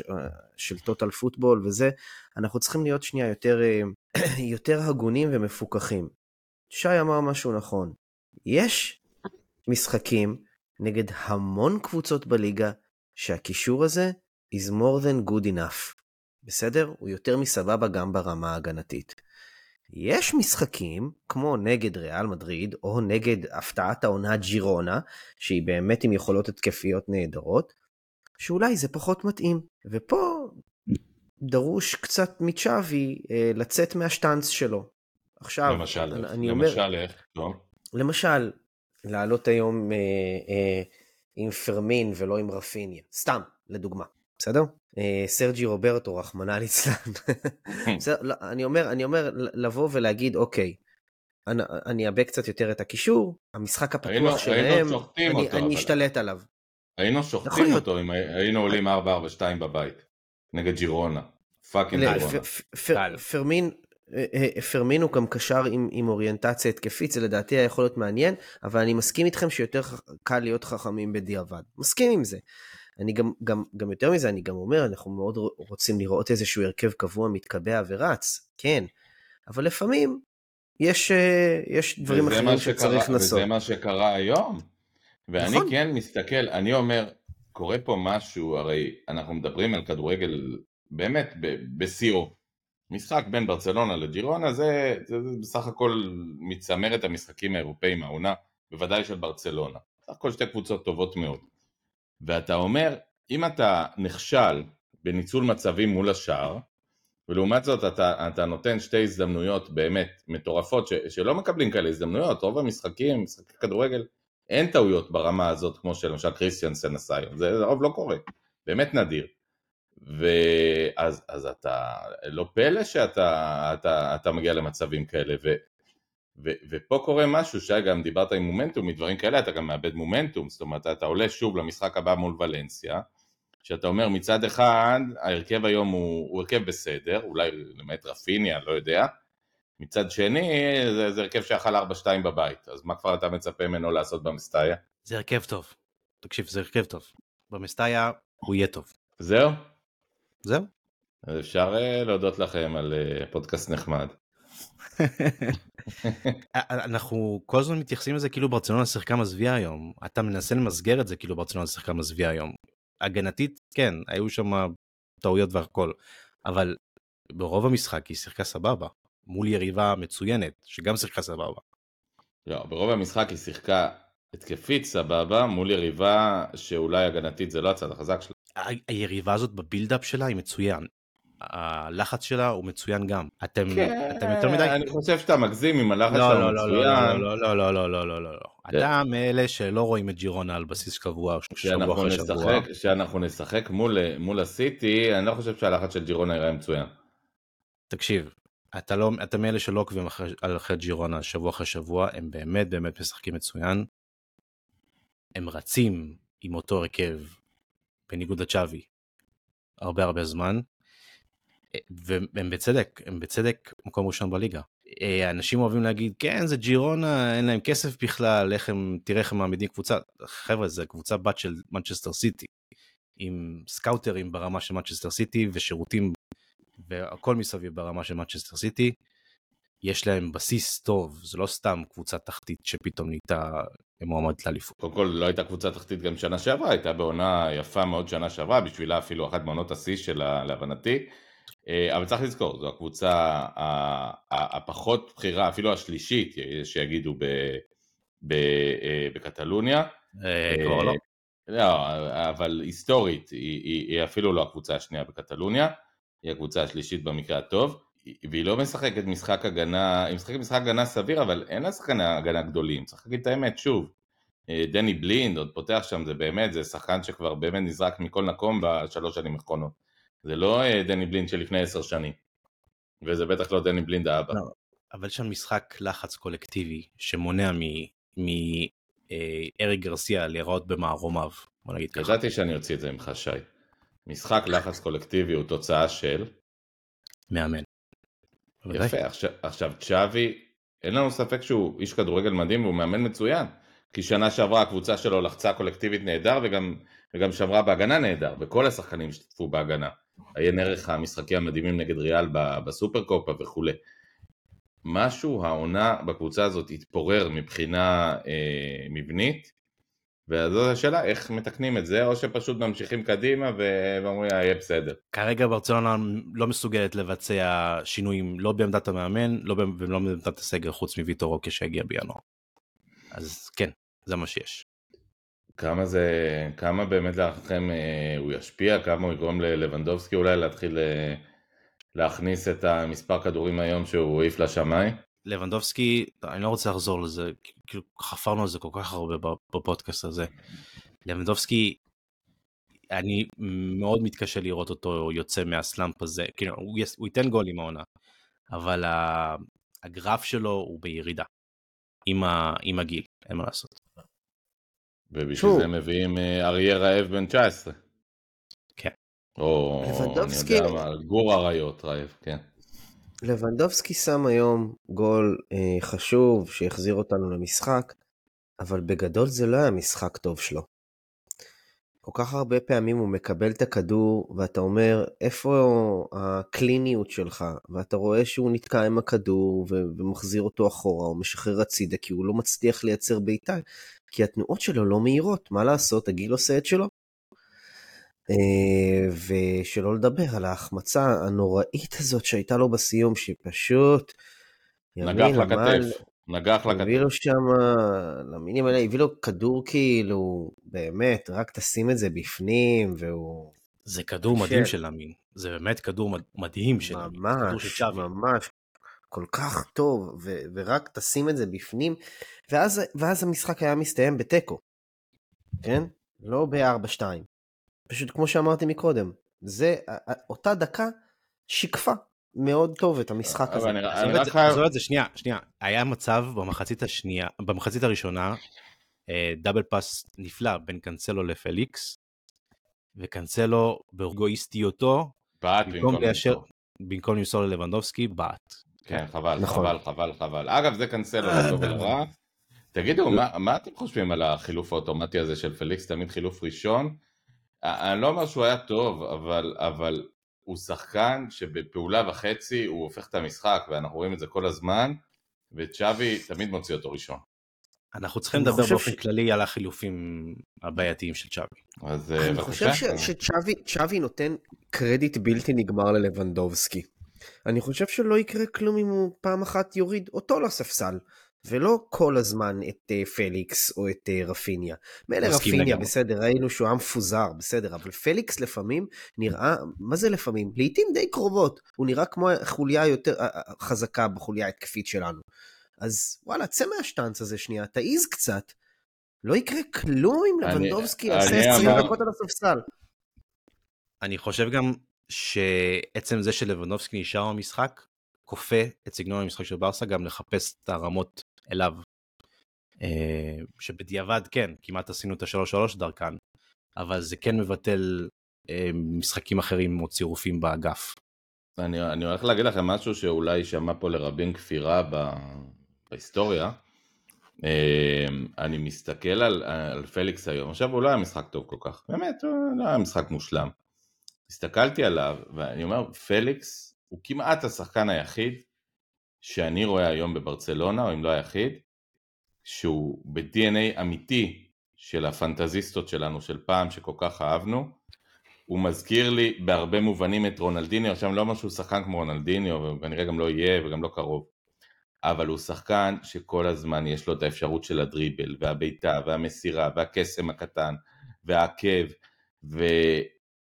של טוטל פוטבול וזה, אנחנו צריכים להיות שנייה יותר, יותר הגונים ומפוקחים. שי אמר משהו נכון, יש משחקים נגד המון קבוצות בליגה שהקישור הזה is more than good enough. בסדר? הוא יותר מסבבה גם ברמה ההגנתית. יש משחקים, כמו נגד ריאל מדריד, או נגד הפתעת העונה ג'ירונה, שהיא באמת עם יכולות התקפיות נהדרות, שאולי זה פחות מתאים. ופה דרוש קצת מצ'אבי אה, לצאת מהשטאנץ שלו. עכשיו, למשל, אני, אני למשל אומר, איך? לא? למשל, לעלות היום אה, אה, עם פרמין ולא עם רפיניה. סתם, לדוגמה. בסדר? אה, סרג'י רוברטו, רחמנא ליצלן. לא, אני אומר, אני אומר לבוא ולהגיד, אוקיי, אני, אני אאבק קצת יותר את הקישור, המשחק הפתוח שלהם, אני, אשתלט עליו. היינו שוחטים אותו אם היינו עולים 4-4-2 בבית, נגד ג'ירונה. fucking ג'ירונה. פרמין, אה, אה, פרמין הוא גם קשר עם, עם אוריינטציה התקפית, זה לדעתי היה יכול להיות מעניין, אבל אני מסכים איתכם שיותר קל להיות חכמים בדיעבד. מסכים עם זה. אני גם, גם, גם יותר מזה, אני גם אומר, אנחנו מאוד רוצים לראות איזשהו הרכב קבוע מתקבע ורץ, כן, אבל לפעמים יש, אה, יש דברים אחרים שצריך שקרה, לנסות. וזה מה שקרה היום. ואני נכון. כן מסתכל, אני אומר, קורה פה משהו, הרי אנחנו מדברים על כדורגל באמת בשיאו. משחק בין ברצלונה לג'ירונה זה, זה, זה בסך הכל מצמרת המשחקים האירופאים העונה, בוודאי של ברצלונה. בסך הכל שתי קבוצות טובות מאוד. ואתה אומר, אם אתה נכשל בניצול מצבים מול השאר, ולעומת זאת אתה, אתה נותן שתי הזדמנויות באמת מטורפות ש, שלא מקבלים כאלה הזדמנויות, רוב המשחקים, משחקי כדורגל, אין טעויות ברמה הזאת כמו שלמשל קריסטיאנסן עשה היום, זה לרוב לא קורה, באמת נדיר. ואז אז אתה, לא פלא שאתה אתה, אתה מגיע למצבים כאלה, ו, ו- ופה קורה משהו, שי גם דיברת עם מומנטום, מדברים כאלה אתה גם מאבד מומנטום, זאת אומרת אתה עולה שוב למשחק הבא מול ולנסיה, שאתה אומר מצד אחד ההרכב היום הוא, הוא הרכב בסדר, אולי למעט רפיניה, לא יודע, מצד שני זה, זה הרכב שאכל 4-2 בבית, אז מה כבר אתה מצפה ממנו לעשות במסטאיה? זה הרכב טוב, תקשיב זה הרכב טוב, במסטאיה הוא יהיה טוב. זהו? זהו. אז אפשר אה, להודות לכם על אה, פודקאסט נחמד. אנחנו כל הזמן מתייחסים לזה כאילו ברצלונה שיחקה מזוויע היום. אתה מנסה למסגר את זה כאילו ברצלונה שיחקה מזוויע היום. הגנתית, כן, היו שם טעויות והכל, אבל ברוב המשחק היא שיחקה סבבה. מול יריבה מצוינת, שגם שיחקה סבבה. לא, ברוב המשחק היא שיחקה התקפית סבבה, מול יריבה שאולי הגנתית זה לא הצד החזק שלה. היריבה הזאת בבילדאפ שלה היא מצוין. הלחץ שלה הוא מצוין גם. אתם, כן, אתם יותר מדי... אני חושב שאתה מגזים עם הלחץ לא, לא, לא, לא, מצוין. לא, לא, לא, לא, לא, לא, לא, לא. כן. אתה מאלה שלא רואים את ג'ירונה על בסיס קבוע, שבוע אחרי שבוע. נשחק, שאנחנו נשחק מול, מול הסיטי, אני לא חושב שהלחץ של ג'ירונה יראה מצוין. תקשיב, אתה לא, אתה מאלה שלא עוקבים אחרי, על אחרי ג'ירונה שבוע אחרי שבוע, הם באמת באמת משחקים מצוין. הם רצים עם אותו הרכב, בניגוד לצ'אבי, הרבה הרבה זמן, והם בצדק, הם בצדק מקום ראשון בליגה. אה, אנשים אוהבים להגיד, כן, זה ג'ירונה, אין להם כסף בכלל, איך הם, תראה איך הם מעמידים קבוצה. חבר'ה, זה קבוצה בת של מנצ'סטר סיטי, עם סקאוטרים ברמה של מנצ'סטר סיטי ושירותים והכל מסביב ברמה של מנצ'סטר סיטי. יש להם בסיס טוב, זה לא סתם קבוצה תחתית שפתאום נהייתה מועמדת לאליפות. קודם כל לא הייתה קבוצה תחתית גם שנה שעברה, הייתה בעונה יפה מאוד שנה שעברה, בשבילה אפילו אחת מעונות השיא שלה להבנתי. אה, אבל צריך לזכור, זו הקבוצה הפחות בכירה, אפילו השלישית, שיגידו אה, בקטלוניה. אה, כבר לא. לא, אבל היסטורית היא, אפילו לא הקבוצה השנייה בקטלוניה, היא הקבוצה השלישית במקרה הטוב, והיא לא משחקת משחק הגנה, היא משחקת משחק הגנה סביר, אבל אין לה שחקני הגנה גדולים, צריך להגיד את האמת שוב. דני בלינד עוד פותח שם, זה באמת, זה שחקן שכבר באמת נזרק מכל מקום בשלוש שנים האחרונות. זה לא אה, דני בלינד של לפני עשר שנים, וזה בטח לא דני בלינד האבא. לא. אבל יש שם משחק לחץ קולקטיבי שמונע מאריק גרסיה להיראות במערומיו, בוא נגיד ככה. ידעתי שאני אוציא את זה ממך שי. משחק לחץ קולקטיבי הוא תוצאה של מאמן. יפה, עכשיו, עכשיו צ'אבי, אין לנו ספק שהוא איש כדורגל מדהים והוא מאמן מצוין. כי שנה שעברה הקבוצה שלו לחצה קולקטיבית נהדר וגם, וגם שמרה בהגנה נהדר, וכל השחקנים השתתפו בהגנה. עיין ערך המשחקים המדהימים נגד ריאל בסופר קופה וכולי. משהו העונה בקבוצה הזאת התפורר מבחינה אה, מבנית, וזאת השאלה איך מתקנים את זה, או שפשוט ממשיכים קדימה ואומרים "אה, יהיה בסדר. כרגע ברצלונה לא מסוגלת לבצע שינויים לא בעמדת המאמן לא ולא בעמדת הסגל חוץ מוויטור רוקה שהגיע בינואר. אז כן, זה מה שיש. כמה זה, כמה באמת להערכתכם אה, הוא ישפיע, כמה הוא יגרום ללבנדובסקי אולי להתחיל אה, להכניס את המספר כדורים היום שהוא העיף לשמיים? לבנדובסקי, אני לא רוצה לחזור לזה, כאילו חפרנו על זה כל כך הרבה בפודקאסט הזה. לבנדובסקי, אני מאוד מתקשה לראות אותו יוצא מהסלאמפ הזה, כאילו הוא, יס, הוא ייתן גול עם העונה, אבל הגרף שלו הוא בירידה, עם, ה, עם הגיל, אין מה לעשות. ובשביל שוב. זה מביאים אה, אריה רעב בן 19. כן. או לבנדובסקי- אני יודע מה, גור אריות רעב, כן. לבנדובסקי שם היום גול אה, חשוב שהחזיר אותנו למשחק, אבל בגדול זה לא היה משחק טוב שלו. כל כך הרבה פעמים הוא מקבל את הכדור ואתה אומר איפה הקליניות שלך ואתה רואה שהוא נתקע עם הכדור ומחזיר אותו אחורה או משחרר הצידה כי הוא לא מצליח לייצר בעיטה כי התנועות שלו לא מהירות מה לעשות הגיל עושה את שלו. אה, ושלא לדבר על ההחמצה הנוראית הזאת שהייתה לו בסיום שפשוט נגח ימין, למעל, לכתף, נגח הביא לכתף. לו שם, למינים האלה, הביא לו כדור כאילו, באמת, רק תשים את זה בפנים, והוא זה כדור כן. מדהים של אמין, זה באמת כדור מד- מדהים של אמין, כדור של ממש. ממש, כל כך טוב, ו- ורק תשים את זה בפנים, ואז, ואז המשחק היה מסתיים בתיקו, כן? לא ב-4-2. פשוט כמו שאמרתי מקודם, זה, אותה דקה שיקפה מאוד טוב את המשחק הזה. אני רק זה- חייב... עזוב את זה, שנייה, שנייה. היה מצב במחצית השנייה, במחצית הראשונה, אה, דאבל פאס נפלא בין קאנסלו לפליקס, וקאנסלו באגואיסטיותו, בעט ליישר. במקום למסור ללבנדובסקי, בעט. כן, חבל, נכון. חבל, חבל, חבל. אגב, זה קנסלו לטוב ולרע. תגידו, מה- מה אתם חושבים על החילוף האוטומטי הזה של פליקס, תמיד חילוף ראשון? א- אני לא אומר שהוא היה טוב, אבל, אבל הוא שחקן שבפעולה וחצי הוא הופך את המשחק, ואנחנו רואים את זה כל הזמן, וצ'אבי תמיד מוציא אותו ראשון. אנחנו צריכים אני לדבר חושב באופן ש- כללי על החילופים הבעייתיים של צ'אבי. אז אה, אני חושב בבקשה. ש- שצ'אבי צ'אבי נותן קרדיט בלתי נגמר ללבנדובסקי. אני חושב שלא יקרה כלום אם הוא פעם אחת יוריד אותו לספסל ולא כל הזמן את אה, פליקס או את אה, רפיניה. מילא רפיניה, לגמרי. בסדר, ראינו שהוא היה מפוזר, בסדר, אבל פליקס לפעמים נראה, מה זה לפעמים? לעיתים די קרובות, הוא נראה כמו חוליה יותר אה, אה, חזקה בחוליה ההתקפית שלנו. אז וואלה, צא מהשטאנץ הזה שנייה, תעיז קצת. לא יקרה כלום אם לבנדובסקי יעשה 20 אמר- דקות על הספסל. אני חושב גם שעצם זה שלבנובסקי נשאר במשחק, כופה את סגנון המשחק של ברסה גם לחפש את הרמות אליו. אה, שבדיעבד כן, כמעט עשינו את השלוש שלוש דרכן, אבל זה כן מבטל אה, משחקים אחרים או צירופים באגף. אני, אני הולך להגיד לכם משהו שאולי יישמע פה לרבים כפירה ב, בהיסטוריה. אה, אני מסתכל על, על פליקס היום, עכשיו הוא לא היה משחק טוב כל כך, באמת, הוא לא היה משחק מושלם. הסתכלתי עליו, ואני אומר, פליקס הוא כמעט השחקן היחיד שאני רואה היום בברצלונה, או אם לא היחיד, שהוא ב-DNA אמיתי של הפנטזיסטות שלנו של פעם, שכל כך אהבנו, הוא מזכיר לי בהרבה מובנים את רונלדיניו, אני לא אומר שהוא שחקן כמו רונלדיניו, וכנראה גם לא יהיה וגם לא קרוב, אבל הוא שחקן שכל הזמן יש לו את האפשרות של הדריבל, והבעיטה, והמסירה, והקסם הקטן, והעקב,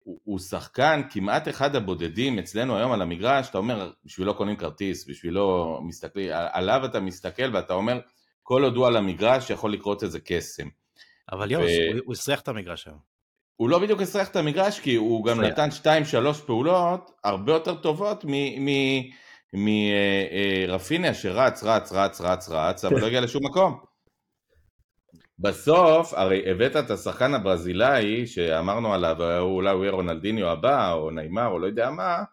והוא שחקן כמעט אחד הבודדים אצלנו היום על המגרש, אתה אומר, בשבילו קונים כרטיס, בשבילו מסתכלים, עליו אתה מסתכל ואתה אומר, כל עוד הוא על המגרש יכול לקרות איזה קסם. אבל יוס, ו- הוא- הוא הסריח את המגרש היום. הוא לא בדיוק הסריח את המגרש, כי הוא גם. נתן שתיים שלוש פעולות הרבה יותר טובות מרפיניה שרץ, רץ, רץ, רץ, רץ, אבל לא הגיע לשום מקום. בסוף, הרי הבאת את השחקן הברזילאי שאמרנו עליו, אולי הוא יהיה רונלדיניו הבא, או נעימר, או לא יודע מה,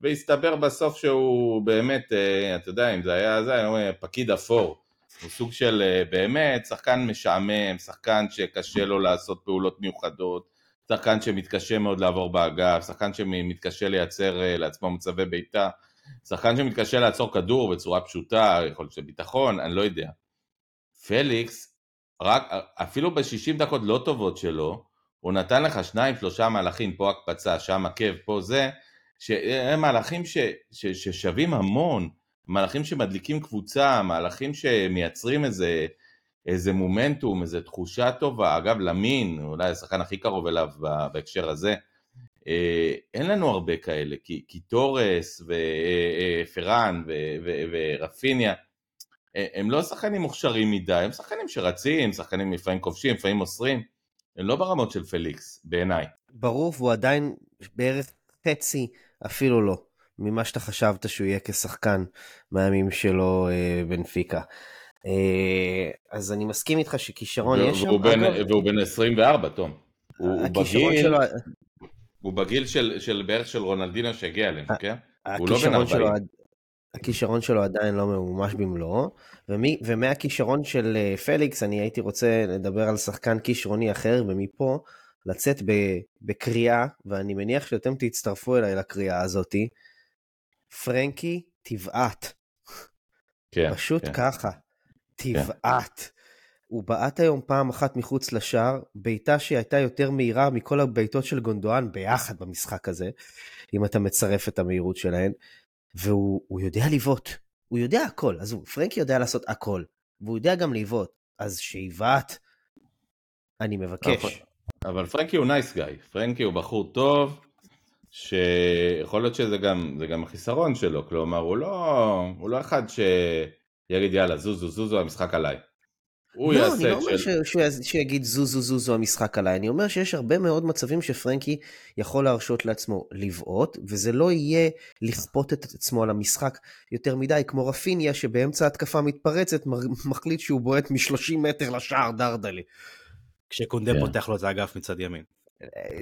והסתבר בסוף שהוא באמת, אה, אתה יודע, אם זה היה זה, היה פקיד אפור. הוא סוג של אה, באמת שחקן משעמם, שחקן שקשה לו לעשות פעולות מיוחדות, שחקן שמתקשה מאוד לעבור באגף, שחקן שמתקשה לייצר אה, לעצמו מצבי בעיטה, שחקן שמתקשה לעצור כדור בצורה פשוטה, יכול להיות של ביטחון, אני לא יודע. פליקס, רק, אפילו ב-60 דקות לא טובות שלו, הוא נתן לך שניים, שלושה מהלכים, פה הקפצה, שם עקב, פה זה, שהם מהלכים ש, ש, ששווים המון, מהלכים שמדליקים קבוצה, מהלכים שמייצרים איזה, איזה מומנטום, איזה תחושה טובה. אגב, למין, אולי השחקן הכי קרוב אליו בהקשר הזה, אה, אין לנו הרבה כאלה, כי, כי תורס ופרן ורפיניה, אה, הם לא שחקנים מוכשרים מדי, הם שחקנים שרצים, שחקנים לפעמים כובשים, לפעמים מוסרים, הם לא ברמות של פליקס, בעיניי. ברור, והוא עדיין בערך חצי, אפילו לא, ממה שאתה חשבת שהוא יהיה כשחקן מהימים שלו אה, בנפיקה. אה, אז אני מסכים איתך שכישרון יש שם. והוא בן, אגב, והוא בן 24, תום. הוא, הוא בגיל, שלו, הוא בגיל של, של בערך של רונלדינו שהגיע אלינו, כן? הוא לא בן הכישרון 40. שלו, הכישרון שלו עדיין לא ממומש במלואו, ומי, ומהכישרון של אה, פליקס אני הייתי רוצה לדבר על שחקן כישרוני אחר, ומפה לצאת בקריאה, ואני מניח שאתם תצטרפו אליי לקריאה הזאתי, פרנקי תבעט, כן, פשוט כן. ככה, תבעט. הוא בעט היום פעם אחת מחוץ לשער, בעיטה שהיא הייתה יותר מהירה מכל הבעיטות של גונדואן ביחד במשחק הזה, אם אתה מצרף את המהירות שלהן, והוא הוא יודע לבעוט, הוא יודע הכל, עזבו, פרנקי יודע לעשות הכל, והוא יודע גם לבעוט, אז שיבעט, אני מבקש. אבל- אבל פרנקי הוא nice guy, פרנקי הוא בחור טוב, שיכול להיות שזה גם, גם החיסרון שלו, כלומר הוא לא, הוא לא אחד שיגיד יאללה זוזו זוזו המשחק עליי. הוא לא, יעשה אני לא את אומר של... ש- שהוא יז- שיגיד זוזו זוזו המשחק עליי, אני אומר שיש הרבה מאוד מצבים שפרנקי יכול להרשות לעצמו לבעוט, וזה לא יהיה לכפות את עצמו על המשחק יותר מדי, כמו רפיניה שבאמצע התקפה מתפרצת מחליט שהוא בועט מ-30 מטר לשער דרדלי. כשקונדה כן. פותח לו את האגף מצד ימין.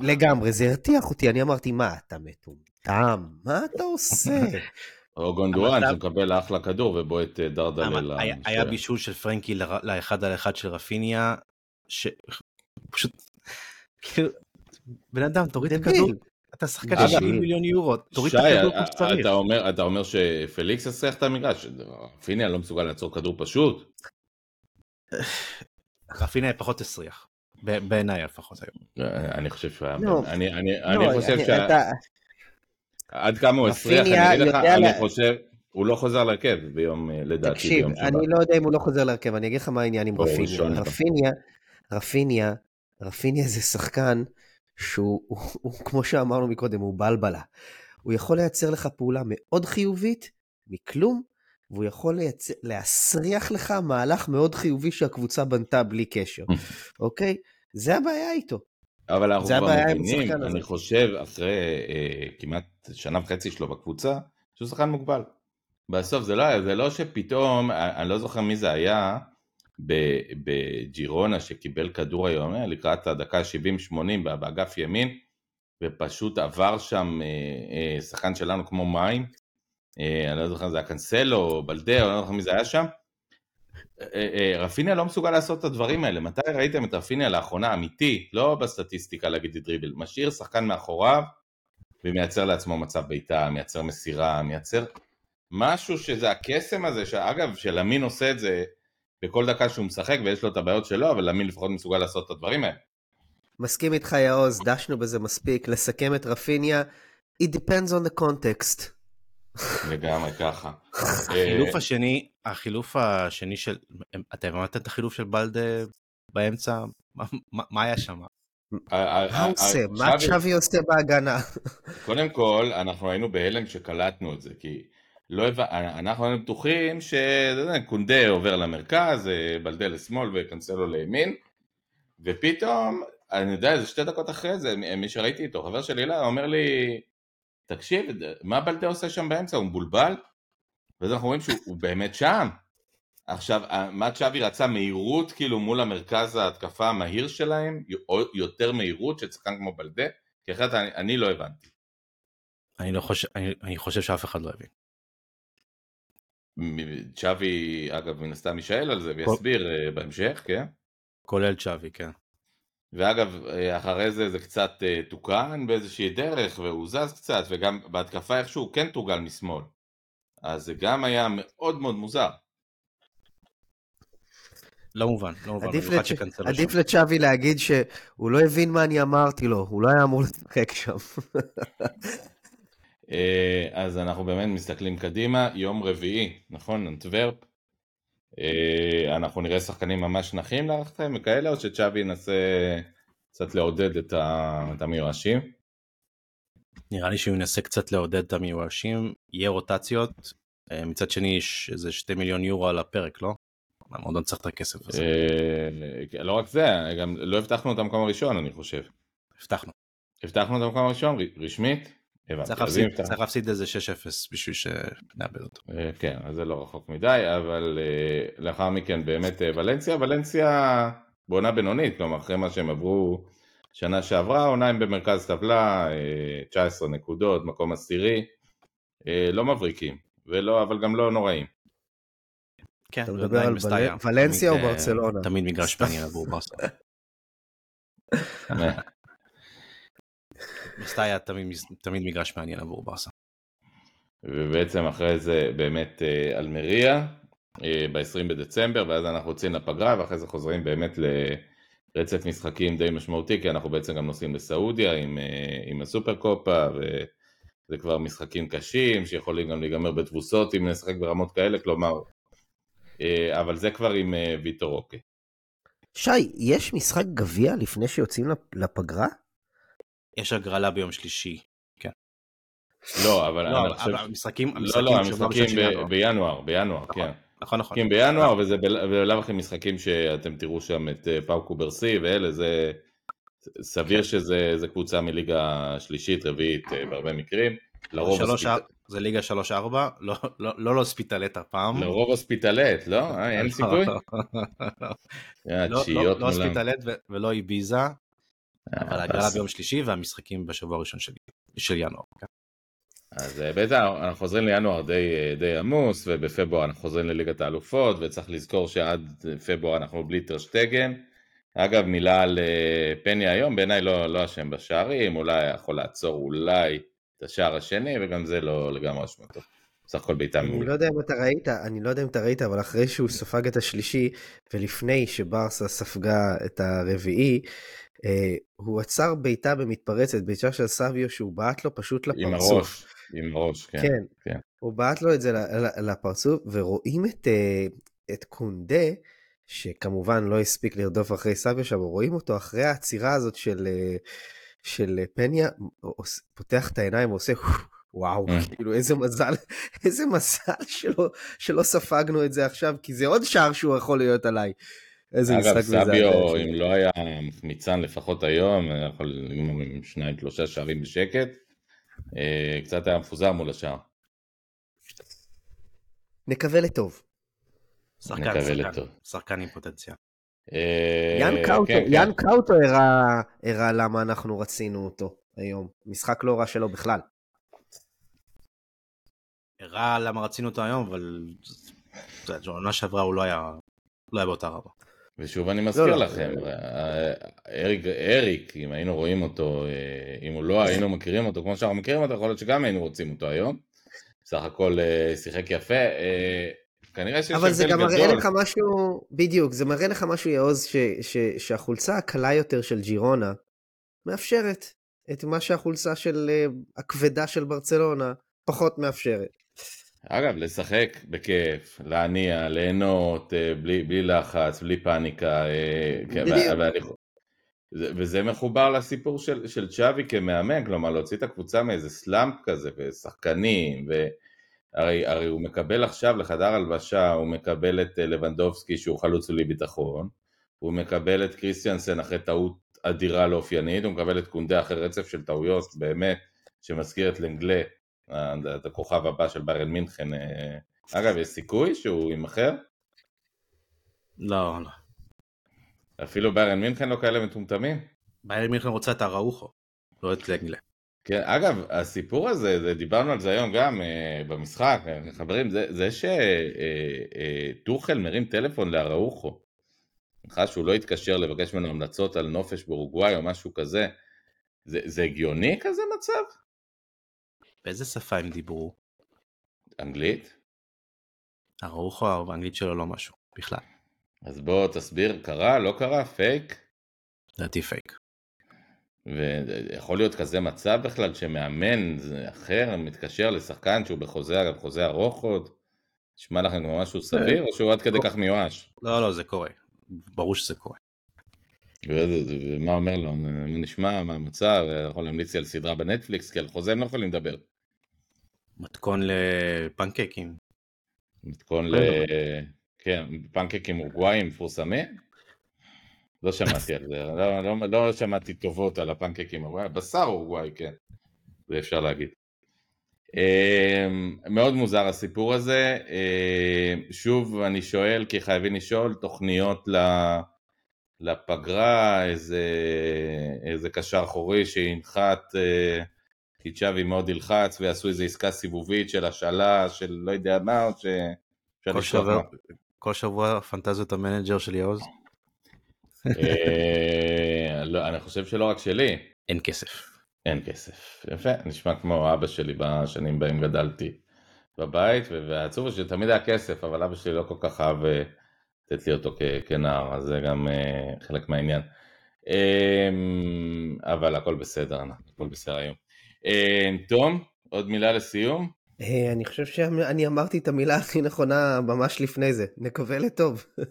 לגמרי, זה הרתיח אותי, אני אמרתי, מה, אתה מטומטם? מה אתה עושה? או גונדואן המצב- שמקבל אחלה כדור ובועט אה, דרדלה אבל היה- היה. בישול של פרנקי לר- לאחד על אחד של רפיניה, שפשוט, כאילו, בן אדם תוריד את. הכדור, אתה שחקן אגב, 60 מיליון יורו, תוריד את הכדור כמו אה, שצריך. אתה אומר, אתה אומר שפליקס יסריח את המגרש, פיניה לא מסוגל לעצור כדור פשוט. רפיניה פחות הסריח, בעיניי לפחות היום. אני חושב שהוא היה... לא. אני, אני, לא, אני חושב שה... עד כמה הוא הסריח, אני אגיד לך, אני חושב, הוא לא חוזר להרכב ביום, אה, לדעתי, תקשיב, ביום שבת. אני לא יודע אם הוא לא חוזר להרכב, אני אגיד לך מה העניין עם רפיניה. רפיניה, רפיניה, רפיניה זה שחקן שהוא, הוא, הוא, כמו שאמרנו מקודם, הוא בלבלה. הוא יכול לייצר לך פעולה מאוד חיובית, מכלום, והוא יכול לייצר, להסריח לך מהלך מאוד חיובי שהקבוצה בנתה בלי קשר, אוקיי? זה הבעיה איתו. אבל אנחנו כבר מבינים, השחקן הזה. אני חושב, אחרי אה, כמעט שנה וחצי שלו בקבוצה, שהוא שחקן מוגבל. בסוף זה לא היה, זה לא שפתאום, אני אני לא זוכר מי זה היה, בג'ירונה שקיבל כדור היום, אה, לקראת הדקה 70-80 באגף ימין, ופשוט עבר שם אה, אה, שחקן שלנו כמו מים, אה, אני לא זוכר אם זה היה קנסלו או בלדה, אני לא זוכר מי זה היה שם. אה, אה, רפיניה לא מסוגל לעשות את הדברים האלה. מתי ראיתם את רפיניה לאחרונה, אמיתי, לא בסטטיסטיקה להגיד דריבל, משאיר שחקן מאחוריו ומייצר לעצמו מצב בעיטה, מייצר מסירה, מייצר משהו שזה הקסם הזה, שאגב, שלמין עושה את זה בכל דקה שהוא משחק ויש לו את הבעיות שלו, אבל למין לפחות מסוגל לעשות את הדברים האלה. מסכים איתך יעוז, דשנו בזה מספיק, לסכם את רפיניה, it depends on the context. לגמרי ככה. החילוף אה, השני, החילוף השני של, אתם הבנתם את החילוף של בלדה באמצע? מה- היה שם? מה הוא עושה? מה צ'אבי עושה בהגנה? קודם כל, אנחנו היינו בהלם שקלטנו את זה, כי לא הבנ... אנחנו היינו בטוחים שקונדה עובר למרכז, אה, בלדה לשמאל וקנסלו לימין, ופתאום, אני יודע, איזה שתי דקות אחרי זה, מי שראיתי איתו, חבר שלי אליי, אומר לי, תקשיב, מה בלדה עושה שם באמצע? הוא מבולבל? ואז אנחנו רואים שהוא הוא באמת שם. עכשיו, מה צ'אבי רצה? מהירות כאילו מול המרכז ההתקפה המהיר שלהם? יותר מהירות של שחקן כמו בלדה? כי אחרת אני, אני לא הבנתי. אני לא חושב, אני, אני חושב שאף אחד לא הבין. צ'אבי, אגב, מן הסתם יישאל על זה ויסביר אה, בהמשך, כן? כולל צ'אבי, כן. ואגב, אה, אחרי זה זה קצת אה, תוקן באיזושהי דרך, והוא זז קצת, וגם בהתקפה איכשהו הוא כן תורגל משמאל. אז זה גם היה מאוד מאוד מוזר. לא מובן, לא מובן. עדיף במיוחד לצ'- עדיף. לצ'אבי להגיד שהוא לא הבין מה אני אמרתי לו, הוא לא היה אמור לשחק שם. אה, אז אנחנו באמת מסתכלים קדימה, יום רביעי, נכון? אנטוורפ. אה, אנחנו נראה שחקנים ממש נחים להערכתכם וכאלה, או שצ'אבי ינסה קצת לעודד את המיואשים? נראה לי שהוא ינסה קצת לעודד את המיואשים, יהיה רוטציות. אה, מצד שני יש איזה שתי מיליון יורו על הפרק, לא? המועדון צריך את הכסף הזה. אה, לא רק זה, גם לא הבטחנו את המקום הראשון, אני חושב. הבטחנו. הבטחנו את המקום הראשון, רשמית? הבנתי. צריך להפסיד- צריך להפסיד איזה 6-0 בשביל שנאבד אותו. אה, כן, אז זה לא רחוק מדי, אבל אה, לאחר מכן באמת אה, ולנסיה, ולנסיה בעונה בינונית, כלומר אחרי מה שהם עברו שנה שעברה, העונה הם במרכז טבלה, אה, 19 נקודות, מקום עשירי, לא מבריקים, ולא, אבל גם לא נוראים. כן, אתה מדבר על ולנסיה או ברצלונה? תמיד מגרש מעניין עבור ברסה. אה, מסטאיה תמיד תמיד מגרש מעניין עבור ברסה. ובעצם אחרי זה באמת אה, אלמריה, ב-20 בדצמבר, ואז אנחנו יוצאים לפגרה, ואחרי זה חוזרים באמת לרצף משחקים די משמעותי, כי אנחנו בעצם גם נוסעים לסעודיה עם, אה, עם הסופר קופה, וזה כבר משחקים קשים, שיכולים גם להיגמר בתבוסות אם נשחק ברמות כאלה, כלומר, אה, אבל זה כבר עם אה, ויטור. שי, יש משחק גביע לפני שיוצאים לפ- לפגרה? יש הגרלה ביום שלישי. לא, אבל לא, אני חושב... אבל המשחקים, לא, לא, המשחקים. בינואר, בינואר, נכון. כן. נכון, נכון. משחקים בינואר, וזה בל- בלאו הכי משחקים שאתם תראו שם את אה, פאו קוברסי ואלה, זה סביר שזה זה קבוצה מליגה שלישית, רביעית אה, בהרבה מקרים. לרוב שלוש- הספיט- זה ליגה 3-4, לא- לא לא לוספיטלט הפעם. לרוב הספיטלט, לא? אה, אין סיכוי? לא- לא לא. ספיטלט ולא איביזה, אבל הגרלה אז- ביום שלישי והמשחקים בשבוע הראשון של- של ינואר. כן. אז אה, בעצם אנחנו חוזרים לינואר די, אה, די עמוס, ובפברואר אנחנו חוזרים לליגת האלופות, וצריך לזכור שעד פברואר אנחנו בלי טרשטגן. אגב, מילה על אה, פני היום, בעיניי לא, לא אשם בשערים, אולי יכול לעצור אולי את השער השני, וגם זה לא לגמרי אשמתו. בסך הכל בעיטה אני מעולה. לא יודע אם אתה ראית, אני לא יודע אם אתה ראית, אבל אחרי שהוא ספג את השלישי, ולפני שברסה ספגה את הרביעי, אה, הוא עצר בעיטה במתפרצת, בעיטה של סביו שהוא בעט לו פשוט עם לפרצוף. הראש, עם הראש, כן. כן, כן. הוא בעט לו את זה לפרצוף, ורואים את, אה, את קונדה, שכמובן לא הספיק לרדוף אחרי סביו שם, רואים אותו אחרי העצירה הזאת של, אה, של פניה, פותח את העיניים ועושה וואו. כאילו איזה מזל, איזה מזל שלא, שלא ספגנו את זה עכשיו, כי זה עוד שער שהוא יכול להיות עליי. איזה אגב, משחק מזעזע. סביו, אם לא היה מחמיצן לפחות היום, היה יכול לגמור עם שניים, שלושה שערים בשקט, אה, קצת היה מפוזר מול השער. נקווה לטוב. שחקן, נקווה שחקן, לטוב. שחקן עם פוטנציאל. אה, יאן קאוטו, כן, כן. יאן קאוטו הראה, למה אנחנו רצינו אותו היום. משחק לא רע שלו בכלל. הראה למה רצינו אותו היום, אבל בעונה שעברה הוא לא היה, לא היה באותה רמה. ושוב אני מזכיר לא, לא. לכם, אה, אריק, אריק, אם היינו רואים אותו, אה, אם הוא לא היינו מכירים אותו כמו שאנחנו מכירים אותו, יכול להיות שגם היינו רוצים אותו היום. בסך הכל אה, שיחק יפה, אה, כנראה שיש אבל זה הבדל גם מראה גדול. לך משהו, בדיוק, זה מראה לך משהו יעוז, ש, ש, שהחולצה הקלה יותר של ג'ירונה מאפשרת את מה שהחולצה של הכבדה של ברצלונה פחות מאפשרת. אגב, לשחק בכיף, להניע, ליהנות, אה, בלי, בלי לחץ, בלי פאניקה, אה, כן, בדיוק. וזה מחובר לסיפור של, של צ'אבי כמאמן, כלומר להוציא את הקבוצה מאיזה סלאמפ כזה, ושחקנים, והרי הרי הוא מקבל עכשיו לחדר הלבשה, הוא מקבל את אה, לבנדובסקי שהוא חלוץ בלי ביטחון, הוא מקבל את קריסטיאנסן אחרי טעות אדירה לא אופיינית, הוא מקבל את קונדה אחרי רצף של טעויות, באמת, שמזכיר את לנגלה, הכוכב הבא של ביירן מינכן. אה, אגב, יש סיכוי שהוא יימכר? לא, לא. אפילו ביירן מינכן לא כאלה מטומטמים? ביירן מינכן רוצה את אראוחו, לא את לנגלה. כן, אגב, הסיפור הזה, זה, דיברנו על זה היום גם אה, במשחק, אה, חברים, זה, זה שטוחל מרים טלפון לאראוחו, לך שהוא לא יתקשר לבקש ממנו המלצות על נופש באורוגוואי או משהו כזה, זה, זה הגיוני כזה מצב? באיזה שפה הם דיברו? אנגלית? אראוחו, האנגלית שלו לא משהו, בכלל. אז בוא תסביר, קרה, לא קרה, פייק? לדעתי פייק. ויכול להיות כזה מצב בכלל שמאמן אחר מתקשר לשחקן שהוא בחוזה, אגב חוזה ארוך עוד, נשמע לכם כמו משהו סביר או שהוא עד כדי כך מיואש? לא, לא, זה קורה. ברור שזה קורה. ומה אומר לו, מה נשמע, מה המצב, יכול להמליץ לי על סדרה בנטפליקס, כי על חוזה הם לא יכולים לדבר. מתכון לפנקקים. מתכון ל... כן, פנקקים אורוגוואים מפורסמים? לא שמעתי על זה, לא, לא, לא שמעתי טובות על הפנקקים אורוגוואים, בשר אורוגוואי, כן, זה אפשר להגיד. אמ, מאוד מוזר הסיפור הזה, אמ, שוב אני שואל, כי חייבים לשאול, תוכניות ל- לפגרה, איזה, איזה קשר אחורי שינחת, אה, כי צ'אבי מאוד ילחץ ויעשו איזו עסקה סיבובית של השאלה, של לא יודע מה, או שאפשר כל שבוע-. כל שבוע פנטזיות המנג'ר של יעוז. אה, לא, אני חושב שלא רק שלי, אין כסף. אין כסף. יפה, נשמע כמו אבא שלי בשנים בהם גדלתי בבית, והעצוב הוא שתמיד היה כסף, אבל אבא שלי לא כל כך אהב אה, לתת לי אותו כ- כנער, אז זה גם אה, חלק מהעניין. אה, אבל הכל בסדר, הכל בסדר היום. אה, תום, עוד מילה לסיום? אה, אני חושב שאני אמרתי את המילה הכי נכונה ממש לפני זה, נקווה לטוב.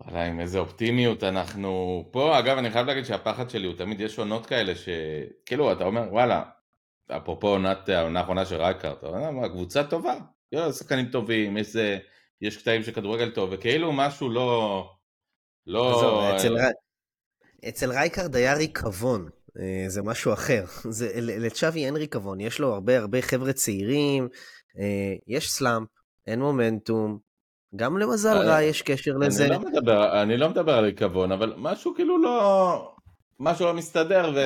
וואלה, עם איזה אופטימיות אנחנו פה. אגב, אני חייב להגיד שהפחד שלי הוא תמיד, יש עונות כאלה שכאילו, אתה אומר, וואלה, אפרופו עונת, העונה האחרונה של רייקארט, אתה אומר, "מה, קבוצה טובה, שחקנים טובים, יש, זה, יש קטעים של כדורגל טוב, וכאילו משהו לא... לא... עזוב, אצל רי- אצל רייקרד היה ריקבון, אה, זה משהו אחר. זה- לצ'אבי אין ריקבון, יש לו הרבה הרבה חבר'ה צעירים, אה, יש slump, אין מומנטום, גם למזל רע יש קשר לזה. אני לא מדבר, אני לא מדבר על ריקבון, אבל משהו כאילו לא... משהו לא מסתדר ו...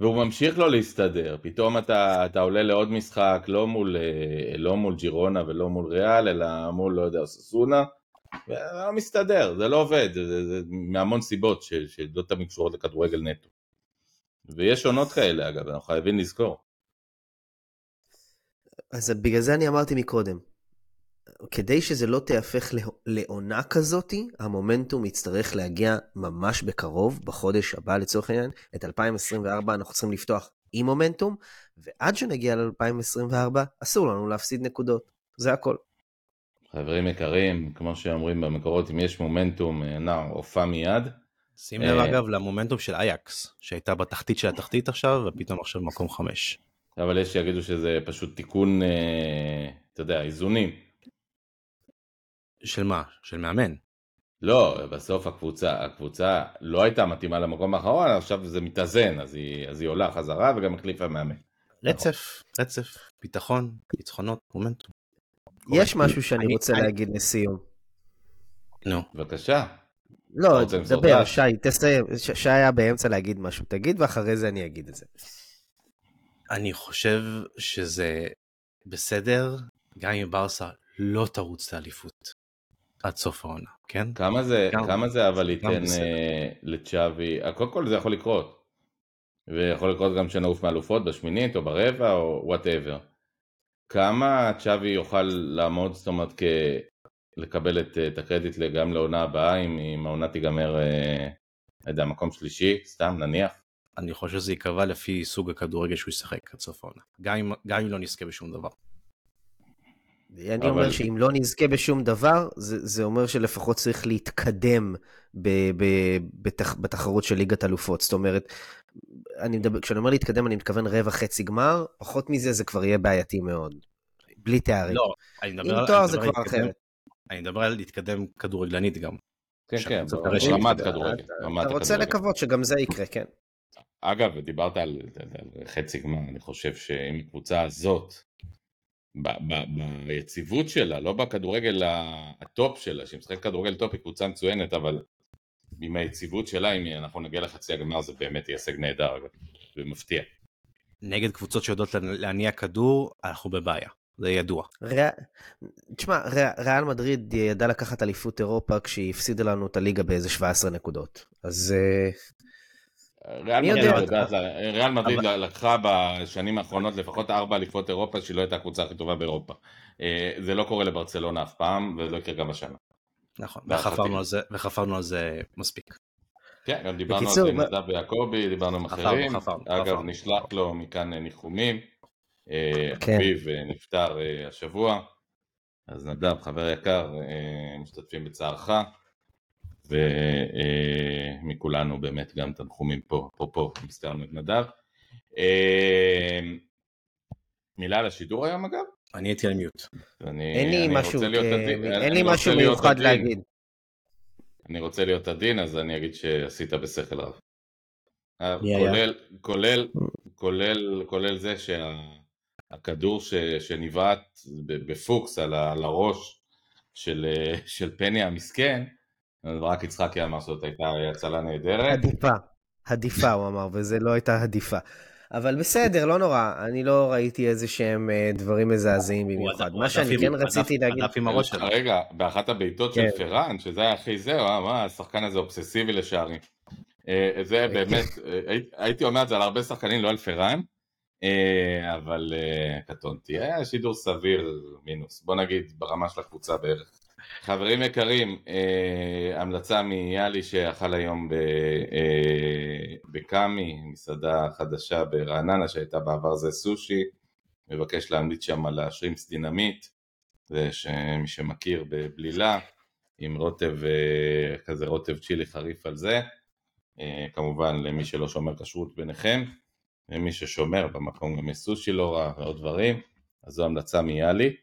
והוא ממשיך לא להסתדר. פתאום אתה, אתה עולה לעוד משחק, לא מול, אה, לא מול ג'ירונה ולא מול ריאל, אלא מול, לא יודע, אוססונה, ולא מסתדר, זה לא עובד, זה, זה, זה מהמון סיבות שלא תמיד קשורות לכדורגל נטו. ויש עונות כאלה אגב, אנחנו חייבים לזכור. אז בגלל זה אני אמרתי מקודם, כדי שזה לא תיהפך לעונה כזאתי, המומנטום יצטרך להגיע ממש בקרוב, בחודש הבא לצורך העניין. את 2024 אנחנו צריכים לפתוח עם מומנטום, ועד שנגיע ל-2024, אסור לנו להפסיד נקודות. זה הכל. חברים יקרים, כמו שאומרים במקורות, אם יש מומנטום, נער, הופע מיד. שים לב אגב למומנטום של אייקס, שהייתה בתחתית של התחתית עכשיו, ופתאום עכשיו מקום חמש. אבל יש שיגידו שזה פשוט תיקון, אתה יודע, איזונים. של מה? של מאמן. לא, בסוף הקבוצה, הקבוצה לא הייתה מתאימה למקום האחרון, עכשיו זה מתאזן, אז היא, אז היא עולה חזרה וגם החליפה מאמן. רצף, רצף, ביטחון, ניצחונות, מומנטום. יש משהו שאני אני, רוצה אני... להגיד לסיום. נו. בבקשה. לא, דבר, שי, תסיים. שי היה באמצע להגיד משהו, תגיד ואחרי זה אני אגיד את זה. אני חושב שזה בסדר, גם אם ברסה לא תרוץ לאליפות. עד סוף העונה, כן? כמה זה, גם, כמה זה אבל ייתן uh, לצ'אבי, אה, קודם כל זה יכול לקרות. ויכול לקרות גם שנעוף מאלופות בשמינית או ברבע או whatever. כמה צ'אבי יוכל לעמוד, זאת אומרת, כ... לקבל את, את הקרדיט גם לעונה הבאה, אם, אם העונה תיגמר, אה, לא יודע, מקום שלישי, סתם, נניח? אני חושב שזה ייקבע לפי סוג הכדורגל שהוא ישחק עד סוף העונה. גם אם לא נזכה בשום דבר. אני אבל... אומר שאם לא נזכה בשום דבר, זה, זה אומר שלפחות צריך להתקדם ב, ב, בתח, בתחרות של ליגת אלופות. זאת אומרת, אני מדבר, כשאני אומר להתקדם, אני מתכוון רבע חצי גמר, פחות מזה זה כבר יהיה בעייתי מאוד. בלי תארים. לא, אני מדבר, עם תואר זה כבר אחרת. אני מדבר על להתקדם כדורגלנית גם. כן, כן, רמת כדורגל. אתה רוצה לקוות שגם זה יקרה, כן. אגב, דיברת על, על חצי גמר, אני חושב שעם הקבוצה הזאת ביציבות שלה, לא בכדורגל ה top שלה, שהיא משחקת כדורגל top היא קבוצה מצוינת, אבל עם היציבות שלה, אם אנחנו נגיע לחצי הגמר זה באמת יהיה הישג נהדר, ומפתיע. נגד קבוצות שיודעות להניע כדור, אנחנו בבעיה, זה ידוע. ריאל, תשמע, ריאל מדריד ידע לקחת אליפות אירופה כשהיא הפסידה לנו את הליגה באיזה 17 נקודות, אז אה, ריאל מדריד לקחה בשנים האחרונות לפחות ארבע אליפות אירופה שהיא לא הייתה הקבוצה הכי טובה באירופה. אה, זה לא קורה לברצלונה אף פעם ולא יקרה גם השנה. נכון, וחפרנו על זה מספיק. כן, גם דיברנו על זה עם נדב ויעקבי, דיברנו עם אחרים. אגב, נשלח לו מכאן ניחומים. אה, כן. אביו אה, נפטר השבוע. אז נדב, חבר יקר, משתתפים בצערך. ומכולנו באמת גם תנחומים פה, פה פה, הזכרנו את נדב. אה, מילה על השידור היום אגב? אני הייתי על מיוט. אין לי משהו, אין לי משהו מיוחד להגיד. אני רוצה להיות עדין, אז אני אגיד שעשית בשכל רב. אה, כולל, כולל, כולל, כולל זה שהכדור שנבעט בפוקס על הראש של פני המסכן, רק יצחקי אמר שזאת הייתה הצלה נהדרת. עדיפה, עדיפה הוא אמר, וזה לא הייתה עדיפה. אבל בסדר, לא נורא, אני לא ראיתי איזה שהם אה, דברים מזעזעים במיוחד. מה שאני כן רציתי להגיד... רגע, באחת הבעיטות של כן. פראן, שזה היה הכי זהו, אה, מה, השחקן הזה אובססיבי לשערים. אה, זה באמת, הייתי אומר את זה על הרבה שחקנים, לא על פראן, אבל קטונתי. היה שידור סביר מינוס, בוא נגיד ברמה של הקבוצה בערך. חברים יקרים, אה, המלצה מיאלי שאכל היום ב, אה, בקאמי, מסעדה חדשה ברעננה שהייתה בעבר זה סושי, מבקש להמליץ שם על השרימפס דינמיט, זה שמי שמכיר בבלילה, עם רוטב, אה, כזה רוטב צ'ילי חריף על זה, אה, כמובן למי שלא שומר כשרות ביניכם, ומי ששומר במקום גם יש סושי לא רע ועוד דברים, אז זו המלצה מיאלי.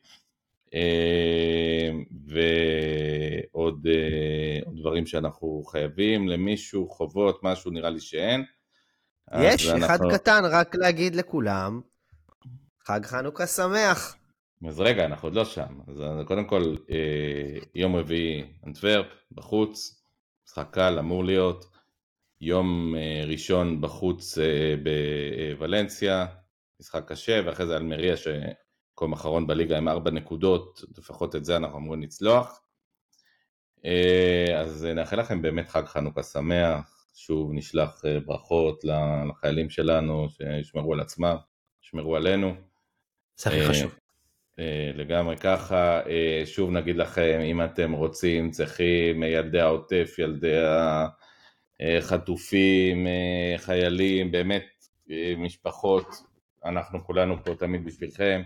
אה, ועוד אה, דברים שאנחנו חייבים למישהו, חובות, משהו נראה לי שאין. יש, אחד אנחנו... קטן, רק להגיד לכולם, חג חנוכה שמח. אז רגע, אנחנו עוד לא שם. אז קודם כל, אה, יום רביעי אנטוורפ, בחוץ, משחק קל, אמור להיות. יום ראשון בחוץ בוולנסיה, משחק קשה, ואחרי זה אלמריה מקום אחרון בליגה עם ארבע נקודות, לפחות את זה אנחנו אמורים לצלוח. אה, אז נאחל לכם באמת חג חנוכה שמח, שוב נשלח אה, ברכות לחיילים שלנו שישמרו על עצמם, ישמרו עלינו. זה הכי אה, חשוב. לגמרי ככה. שוב נגיד לכם, אם אתם רוצים, צריכים, ילדי העוטף, ילדי החטופים, חיילים, באמת משפחות, אנחנו כולנו פה תמיד בשבילכם.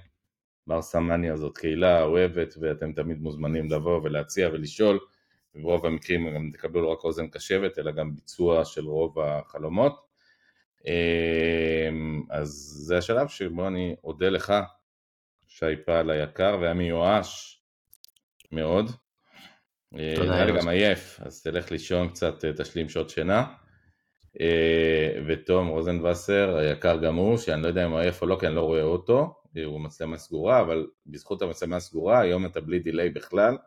בר סמניה זאת קהילה אוהבת ואתם תמיד מוזמנים לבוא ולהציע ולשאול. וברוב המקרים גם תקבלו לא רק אוזן קשבת אלא גם ביצוע של רוב החלומות. אמ, אז זה השלב שבו אני אודה לך שי פעל היקר והיה מיואש מאוד. תודה נראה לי גם עייף אז תלך לישון קצת תשלים שעות שינה. ותום רוזנבסר היקר גם הוא שאני לא יודע אם הוא עייף או לא כי אני לא רואה אותו הוא מצלמה סגורה, אבל בזכות המצלמה הסגורה, היום אתה בלי דיליי בכלל.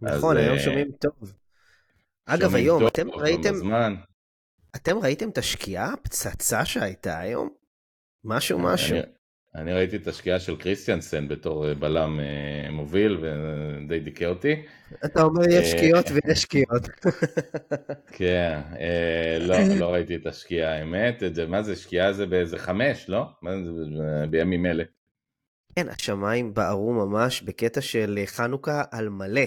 נכון, אז, היום uh, שומעים טוב. אגב, היום, טוב, אתם ראיתם... בזמן. אתם ראיתם את השקיעה הפצצה שהייתה היום? משהו משהו. אני, אני ראיתי את השקיעה של קריסטיאנסן בתור אה, בלם uh, מוביל ודי דיכא אותי. אתה אומר יש שקיעות ויש שקיעות. כן, uh, לא, לא ראיתי את השקיעה האמת, מה זה שקיעה זה באיזה חמש, לא? מה זה בימים אלה? כן, השמיים בערו ממש בקטע של חנוכה על מלא.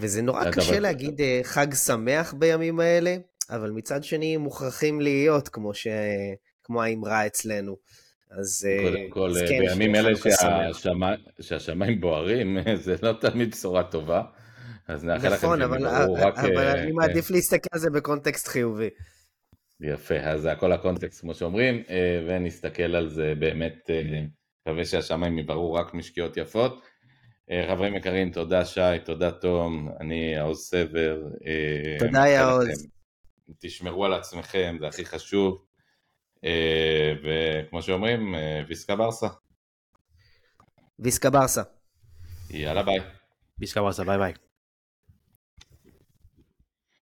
וזה נורא קשה להגיד אה, חג שמח בימים האלה, אבל מצד שני מוכרחים להיות, כמו, ש... כמו האמרה אצלנו. אז, אה, קודם כל, אז כן, בימים אלה שהשמיים, שהשמיים בוערים, זה לא תמיד בשורה טובה. אז נאחל נכון, לכם שהם יבחרו רק... אבל אה, אני מעדיף להסתכל על זה בקונטקסט חיובי. יפה, אז זה הכל הקונטקסט כמו שאומרים, ונסתכל על זה באמת מקווה שהשמיים יבראו רק משקיעות יפות. אה, חברים יקרים, תודה שי, תודה תום, אני העוז סבר. אה, תודה יעוז. תשמרו על עצמכם, זה הכי חשוב. אה, וכמו שאומרים, ויסקה ברסה. ויסקה ברסה. יאללה ביי. Visca Barça, ביי ביי.